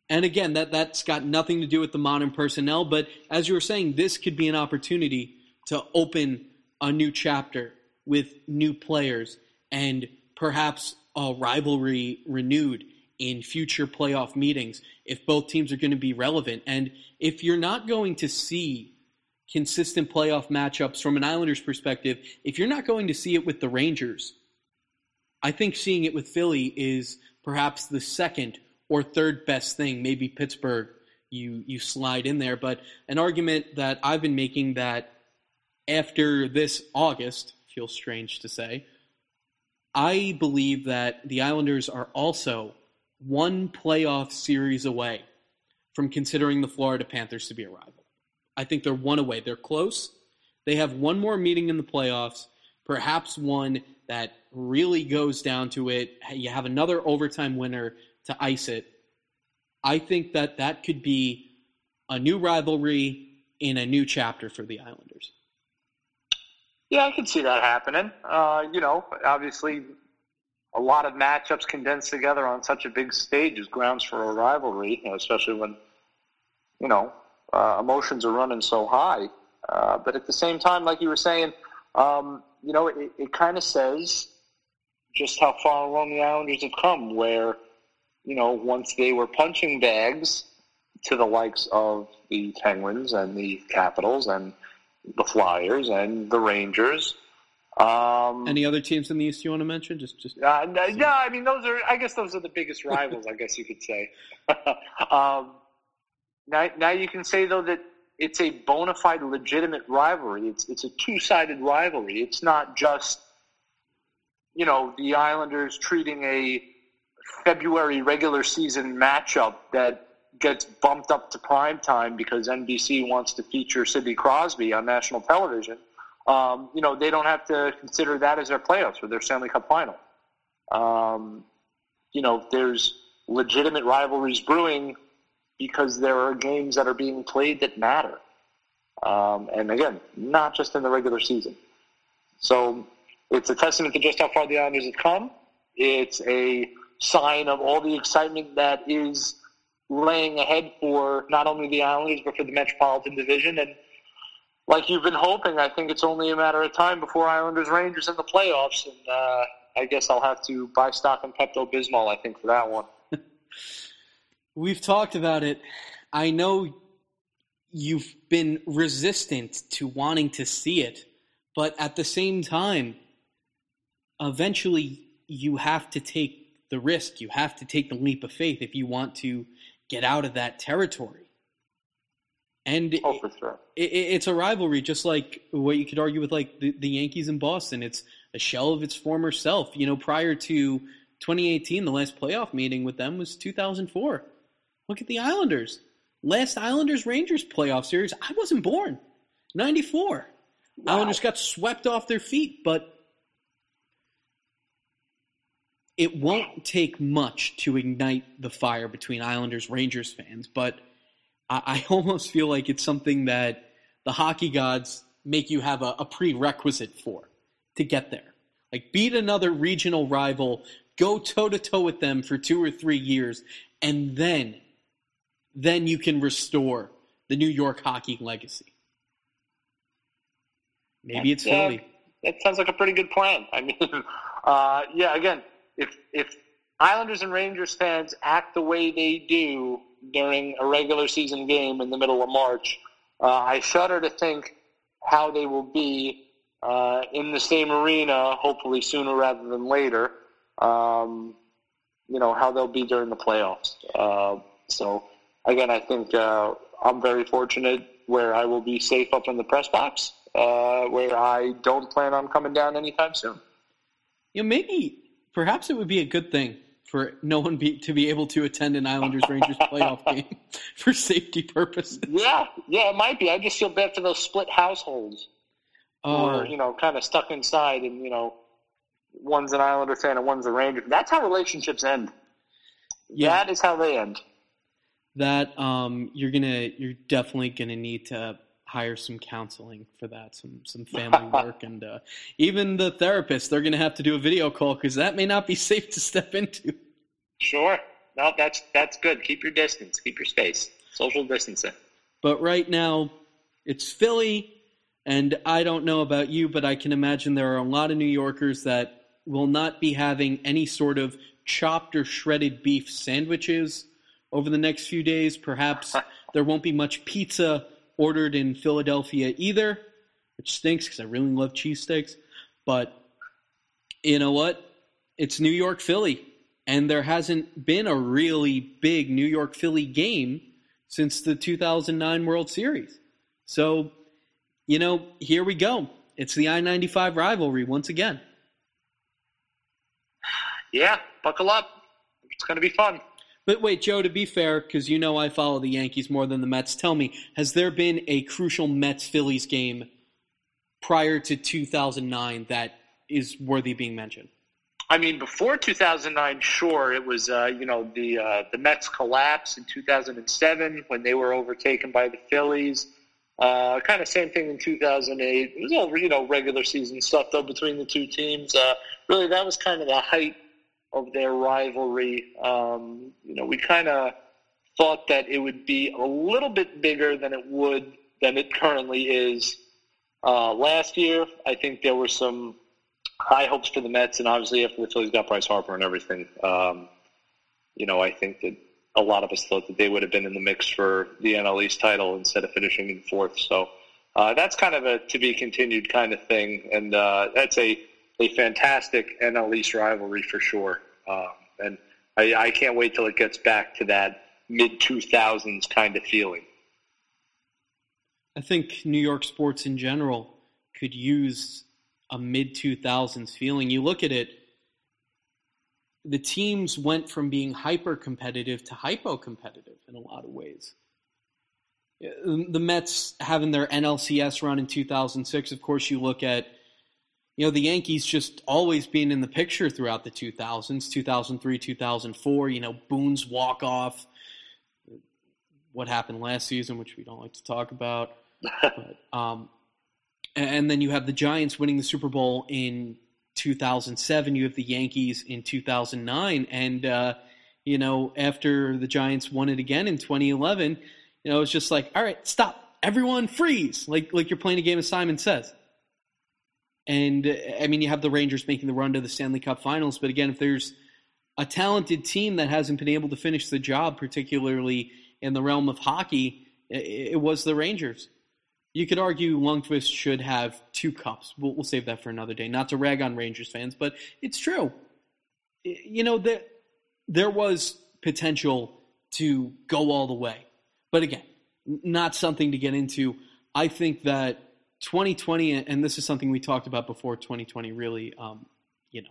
And again, that, that's got nothing to do with the modern personnel, but as you were saying, this could be an opportunity to open a new chapter with new players and perhaps a rivalry renewed in future playoff meetings if both teams are going to be relevant. And if you're not going to see consistent playoff matchups from an Islanders perspective, if you're not going to see it with the Rangers, I think seeing it with Philly is perhaps the second or third best thing. Maybe Pittsburgh, you you slide in there. But an argument that I've been making that after this August feels strange to say. I believe that the Islanders are also one playoff series away from considering the Florida Panthers to be a rival. I think they're one away. They're close. They have one more meeting in the playoffs, perhaps one that really goes down to it. You have another overtime winner to ice it. I think that that could be a new rivalry in a new chapter for the Islanders. Yeah, I can see that happening. Uh, you know, obviously, a lot of matchups condensed together on such a big stage is grounds for a rivalry, you know, especially when, you know, uh, emotions are running so high. Uh, but at the same time, like you were saying, um, you know, it, it kind of says just how far along the Islanders have come, where, you know, once they were punching bags to the likes of the Penguins and the Capitals and the Flyers and the Rangers. Um, Any other teams in the East you want to mention? Just, just. Uh, no, yeah, I mean, those are. I guess those are the biggest rivals. I guess you could say. (laughs) um, now, now you can say though that it's a bona fide, legitimate rivalry. It's it's a two sided rivalry. It's not just you know the Islanders treating a February regular season matchup that gets bumped up to prime time because NBC wants to feature Sidney Crosby on national television. Um, you know they don't have to consider that as their playoffs or their Stanley Cup final. Um, you know there's legitimate rivalries brewing because there are games that are being played that matter. Um, and again, not just in the regular season. So it's a testament to just how far the Islanders have come. It's a sign of all the excitement that is laying ahead for not only the Islanders but for the Metropolitan Division. And like you've been hoping, I think it's only a matter of time before Islanders Rangers in the playoffs. And uh, I guess I'll have to buy stock in Pepto Bismol. I think for that one. (laughs) We've talked about it. I know you've been resistant to wanting to see it, but at the same time, eventually you have to take the risk. You have to take the leap of faith if you want to get out of that territory. And oh, sure. It, it, it's a rivalry, just like what you could argue with like the, the Yankees in Boston. It's a shell of its former self. You know, prior to 2018, the last playoff meeting with them was 2004. Look at the Islanders. Last Islanders Rangers playoff series, I wasn't born. 94. Wow. Islanders got swept off their feet, but it won't take much to ignite the fire between Islanders Rangers fans, but I, I, (laughs) almost feel like it's something that the hockey gods make you have a, a prerequisite for to get there. Like beat another regional rival, go toe to toe with them for two or three years, and then then you can restore the New York hockey legacy. Maybe it's Philly. Uh, that sounds like a pretty good plan. I mean, (laughs) uh, yeah, again, if if Islanders and Rangers fans act the way they do during a regular season game in the middle of March, uh, I shudder to think how they will be uh, in the same arena, hopefully sooner rather than later. Um, you know how they'll be during the playoffs. Uh, so again, I think uh, I'm very fortunate where I will be safe up in the press box, uh, where I don't plan on coming down anytime soon. You know, maybe perhaps it would be a good thing for no one be, to be able to attend an Islanders Rangers (laughs) playoff game for safety purposes. Yeah, yeah, it might be. I just feel bad for those split households, oh. or you know, kind of stuck inside, and you know, one's an Islander fan and one's a Ranger. That's how relationships end. Yeah. That is how they end. That um, you're gonna, you're definitely gonna need to hire some counseling for that, some some family (laughs) work, and uh, even the therapist. They're going to have to do a video call because that may not be (laughs) safe to step into. Sure, no, that's that's good. Keep your distance, keep your space, social distancing. But right now, it's Philly, and I don't know about you, but I can imagine there are a lot of New Yorkers that will not be having any sort of chopped or shredded beef sandwiches over the next few days. Perhaps (laughs) there won't be much pizza ordered in Philadelphia either, which stinks because I really love cheesesteaks. But you know what? It's New York Philly, and there hasn't been a really big New York Philly game since the 2009 World Series. So, you know, here we go. It's the I 95 rivalry once again. (sighs) Yeah, buckle up. It's going to be fun. But wait, Joe, to be fair, because you know I follow the Yankees more than the Mets, tell me, has there been a crucial Mets Phillies game prior to 2009 that is worthy being mentioned? I mean, before 2009, sure, it was uh, you know the uh, the Mets collapse in 2007 when they were overtaken by the Phillies. Uh, kind of same thing in 2008. It was all you know regular season stuff though between the two teams. Uh, really, that was kind of the height of their rivalry. Um, you know, we kind of thought that it would be a little bit bigger than it would than it currently is. Uh, last year, I think there were some high hopes for the Mets, and obviously after the Phillies got Bryce Harper and everything, um, you know, I think that a lot of us thought that they would have been in the mix for the NL East title instead of finishing in fourth. So uh, that's kind of a to be continued kind of thing, and uh, that's a a fantastic NL East rivalry for sure. Um, and I, I can't wait till it gets back to that mid 2000s kind of feeling. I think New York sports in general could use a mid 2000s feeling. You look at it, the teams went from being hyper competitive to hypo competitive in a lot of ways. The Mets having their NLCS run in 2006, of course, you look at you know, the Yankees just always being in the picture throughout the 2000s, 2003, 2004, you know, Boone's walk off, what happened last season, which we don't like to talk about. (laughs) but, um, and then you have the Giants winning the Super Bowl in 2007. You have the Yankees in 2009. And uh, you know, after the Giants won it again in 2011, you know, it's just like, all right, stop, everyone freeze, like like you're playing a game of Simon Says. And I mean, you have the Rangers making the run to the Stanley Cup Finals, but again, if there's a talented team that hasn't been able to finish the job, particularly in the realm of hockey, it was the Rangers. You could argue Lundqvist should have two cups. We'll, we'll save that for another day. Not to rag on Rangers fans, but it's true. You know that there was potential to go all the way, but again, not something to get into. I think that 2020, and this is something we talked about before 2020 really, um, you know,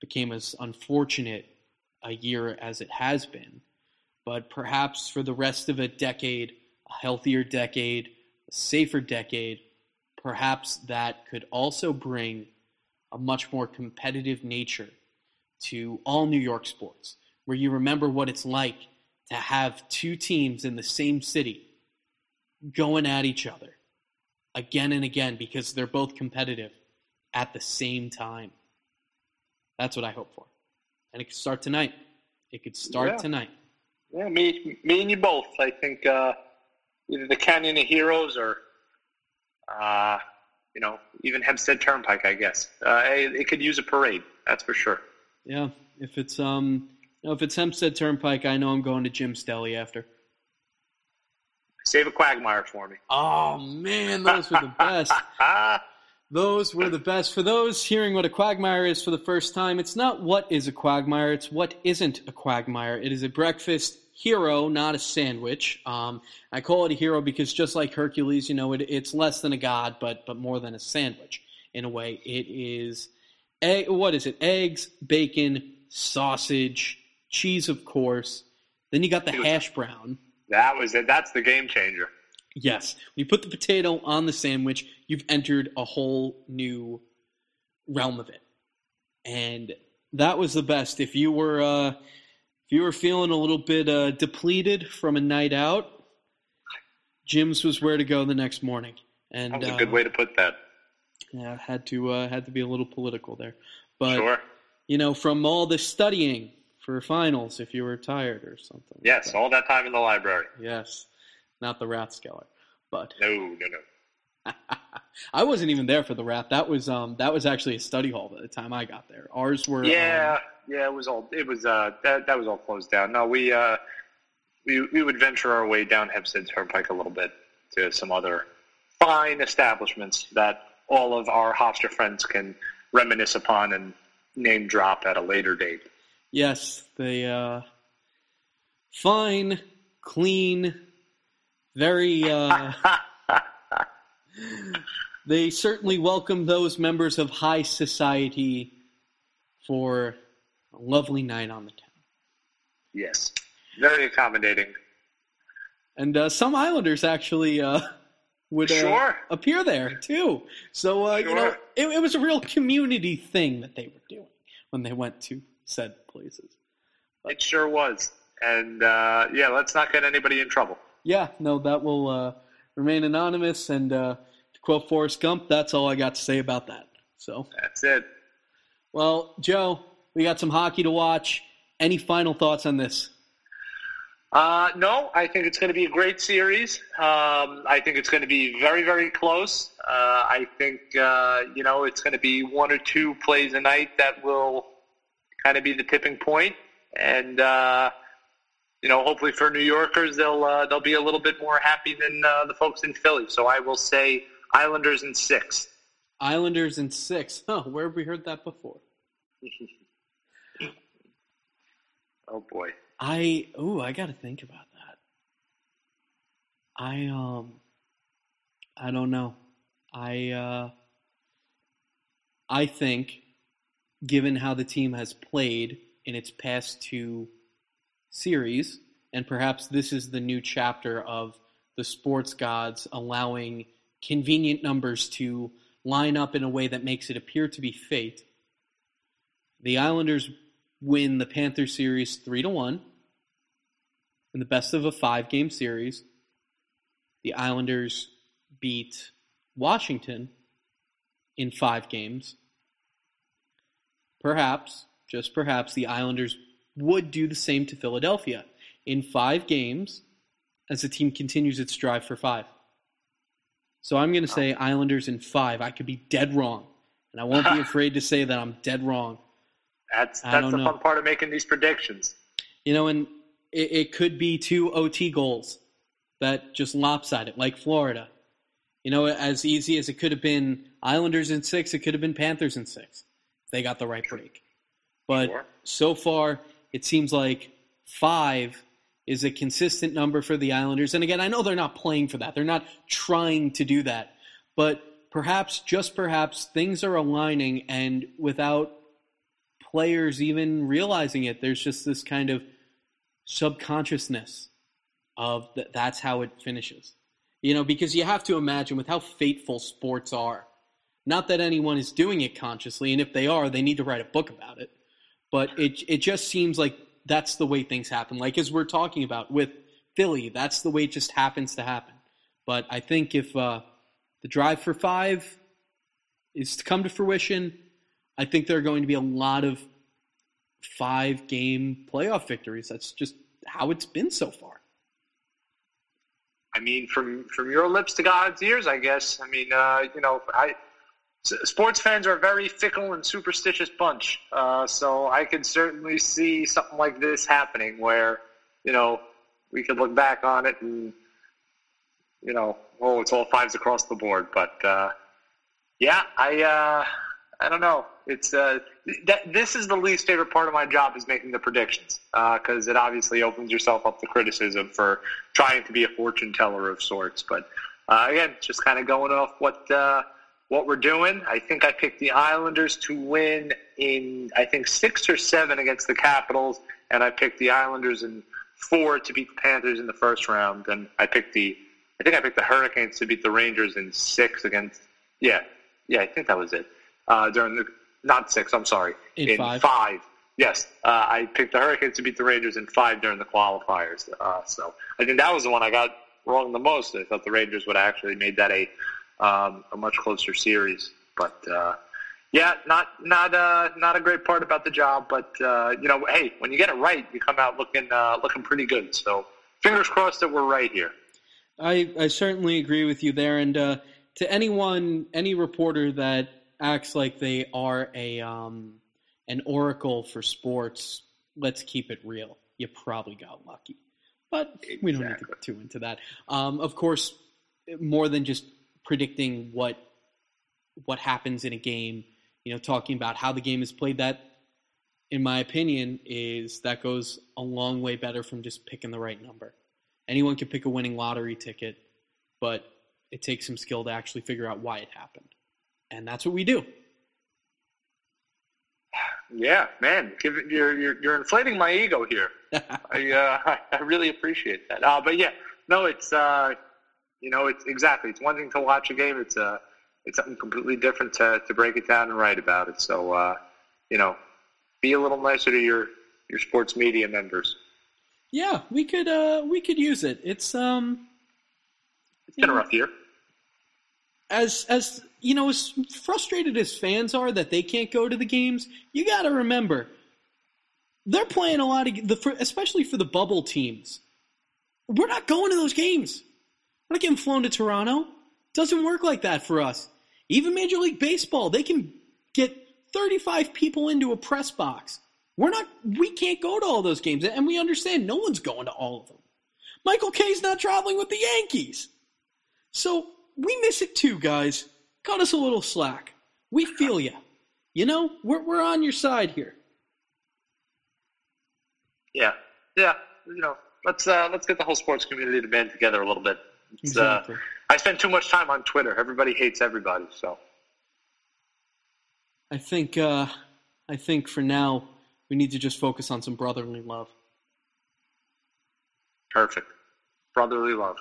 became as unfortunate a year as it has been. But perhaps for the rest of a decade, a healthier decade, a safer decade, perhaps that could also bring a much more competitive nature to all New York sports, where you remember what it's like to have two teams in the same city going at each other again and again because they're both competitive at the same time. That's what I hope for. And it could start tonight. It could start Yeah. tonight. Yeah, me, me and you both. I think uh, either the Canyon of Heroes or, uh, you know, even Hempstead Turnpike. I guess uh, it, it could use a parade. That's for sure. Yeah. If it's um you know, if it's Hempstead Turnpike, I know I'm going to Jim's Deli after. Save a quagmire for me. Oh man, those were the best. (laughs) Those were the best. For those hearing what a quagmire is for the first time, it's not what is a quagmire, it's what isn't a quagmire. It is a breakfast hero, not a sandwich. Um, I call it a hero because just like Hercules, you know, it, it's less than a god, but but more than a sandwich in a way. It is, egg, what is it? Eggs, bacon, sausage, cheese, of course. Then you got the hash brown. That was it. That's the game changer. Yes. When you put the potato on the sandwich, you've entered a whole new realm of it. And that was the best. If you were uh, if you were feeling a little bit uh, depleted from a night out, Jim's was where to go the next morning. And That was a uh, good way to put that. yeah, had to uh, had to be a little political there. But sure. you know, from all the studying for finals, if you were tired or something. like Yes, that. all that time in the library. Yes. Not the Rathskeller. But No, no, no. (laughs) I wasn't even there for the rat. That was um that was actually a study hall by the time I got there. Ours were Yeah, um, yeah. It was all. It was uh. That that was all closed down. No, we uh, we we would venture our way down Hempstead Turnpike a little bit to some other fine establishments that all of our Hofstra friends can reminisce upon and name drop at a later date. Yes, they uh fine, clean, very uh (laughs) they certainly welcome those members of high society for a lovely night on the town. Yes, very accommodating. And uh, some Islanders actually uh, would uh, Sure. appear there too. So uh, you know, it, it was a real community thing that they were doing when they went to said places. It sure was. And uh, yeah, let's not get anybody in trouble. Yeah, no, that will uh, remain anonymous. And uh, to quote Forrest Gump, that's all I got to say about that. So, That's it. well, Joe, we got some hockey to watch. Any final thoughts on this? Uh, no, I think it's going to be a great series. Um, I think it's going to be very, very close. Uh, I think, uh, you know, it's going to be one or two plays a night that will kind of be the tipping point. And, uh, you know, hopefully for New Yorkers, they'll, uh, they'll be a little bit more happy than uh, the folks in Philly. So I will say Islanders in six. Islanders in six. (laughs) Huh, where have we heard that before? (laughs) Oh, boy. I ooh, I got to think about that. I um I don't know. I uh I think given how the team has played in its past two series and perhaps this is the new chapter of the sports gods allowing convenient numbers to line up in a way that makes it appear to be fate. The Islanders win the Panther series 3 to 1 in the best of a 5-game series. The Islanders beat Washington in 5 games. Perhaps, just perhaps the Islanders would do the same to Philadelphia in five games as the team continues its drive for five. So I'm going to say Islanders in five. I could be dead wrong, and I won't be (laughs) afraid to say that I'm dead wrong. That's that's the know. fun part of making these predictions. You know, and it, it could be two OT goals that just lopsided, like Florida. You know, as easy as it could have been Islanders in six, it could have been Panthers in six. They got the right break. But sure. so far, it seems like five is a consistent number for the Islanders. And again, I know they're not playing for that. They're not trying to do that. But perhaps, just perhaps, things are aligning, and without players even realizing it, there's just this kind of subconsciousness of that that's how it finishes. You know, because you have to imagine with how fateful sports are. Not that anyone is doing it consciously, and if they are, they need to write a book about it. But it it just seems like that's the way things happen. Like as we're talking about with Philly, that's the way it just happens to happen. But I think if uh, the drive for five is to come to fruition, I think there are going to be a lot of five game playoff victories. That's just how it's been so far. I mean, from from your lips to God's ears, I guess. I mean, uh, you know, I sports fans are a very fickle and superstitious bunch. Uh, so I can certainly see something like this happening where, you know, we could look back on it and, you know, oh, it's all fives across the board. But uh, yeah, I uh, I don't know. It's uh, that this is the least favorite part of my job is making the predictions because uh, it obviously opens yourself up to criticism for trying to be a fortune teller of sorts. But uh, again, just kind of going off what uh, what we're doing. I think I picked the Islanders to win in, I think, six or seven against the Capitals, and I picked the Islanders in four to beat the Panthers in the first round. And I picked the, I think I picked the Hurricanes to beat the Rangers in six against, yeah, yeah, I think that was it. Uh, during the, not six, I'm sorry, in, in five. five. Yes, uh, I picked the Hurricanes to beat the Rangers in five during the qualifiers. Uh, so I think that was the one I got wrong the most. I thought the Rangers would have actually made that a um, a much closer series. But uh, yeah, not not uh, not a great part about the job. But uh, you know, hey, when you get it right, you come out looking uh, looking pretty good. So fingers crossed that we're right here. I I certainly agree with you there. And uh, to anyone, any reporter that acts like they are a um, an oracle for sports, let's keep it real. You probably got lucky. But we don't need to get too into that. Um, of course, more than just predicting what what happens in a game, you know, talking about how the game is played. That, in my opinion, is that goes a long way better from just picking the right number. Anyone can pick a winning lottery ticket, but it takes some skill to actually figure out why it happened, and that's what we do. Yeah, man, you're you're, you're inflating my ego here. (laughs) I uh, (laughs) I really appreciate that. Uh, but yeah, no, it's uh, you know, it's exactly. It's one thing to watch a game. It's a uh, it's something completely different to to break it down and write about it. So, uh, you know, be a little nicer to your your sports media members. Yeah, we could uh we could use it. It's um it's been know, a rough year. As as you know, as frustrated as fans are that they can't go to the games, you got to remember they're playing a lot of the especially for the bubble teams. We're not going to those games. We're not getting flown to Toronto. Doesn't work like that for us. Even Major League Baseball, they can get 35 people into a press box. We're not, we can't go to all those games, and we understand no one's going to all of them. Michael Kay's not traveling with the Yankees. So we miss it too, guys. Cut us a little slack. We feel you. You know, we're, we're on your side here. Yeah, yeah. You know, let's uh, let's get the whole sports community to band together a little bit. Exactly. Uh, I spend too much time on Twitter. Everybody hates everybody. So I think uh, I think for now we need to just focus on some brotherly love. Perfect. Brotherly love.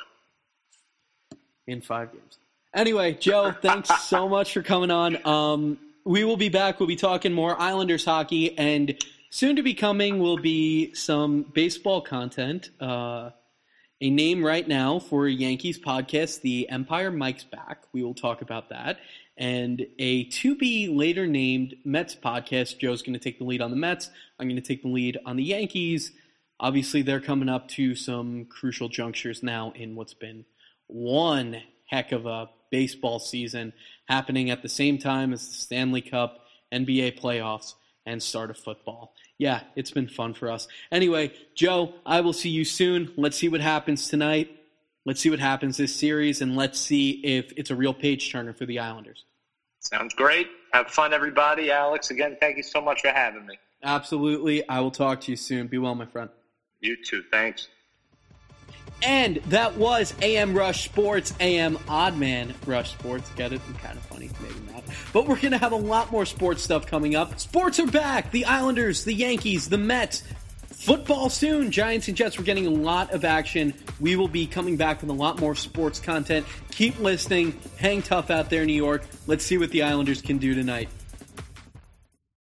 In five games. Anyway, Joe, thanks (laughs) so much for coming on. Um, we will be back. We'll be talking more Islanders hockey, and soon to be coming will be some baseball content. Uh, a name right now for Yankees podcast, the Empire Mike's Back. We will talk about that. and a to be later named Mets podcast. Joe's going to take the lead on the Mets. I'm going to take the lead on the Yankees. Obviously, they're coming up to some crucial junctures now in what's been one heck of a baseball season happening at the same time as the Stanley Cup, NBA playoffs, and start of football. Yeah, it's been fun for us. Anyway, Joe, I will see you soon. Let's see what happens tonight. Let's see what happens this series, and let's see if it's a real page turner for the Islanders. Sounds great. Have fun, everybody. Alex, again, thank you so much for having me. Absolutely. I will talk to you soon. Be well, my friend. You too. Thanks. And that was AM Rush Sports, AM Oddman Rush Sports. Get it? Kind of funny, maybe not. But we're going to have a lot more sports stuff coming up. Sports are back. The Islanders, the Yankees, the Mets. Football soon. Giants and Jets, we're getting a lot of action. We will be coming back with a lot more sports content. Keep listening. Hang tough out there, New York. Let's see what the Islanders can do tonight.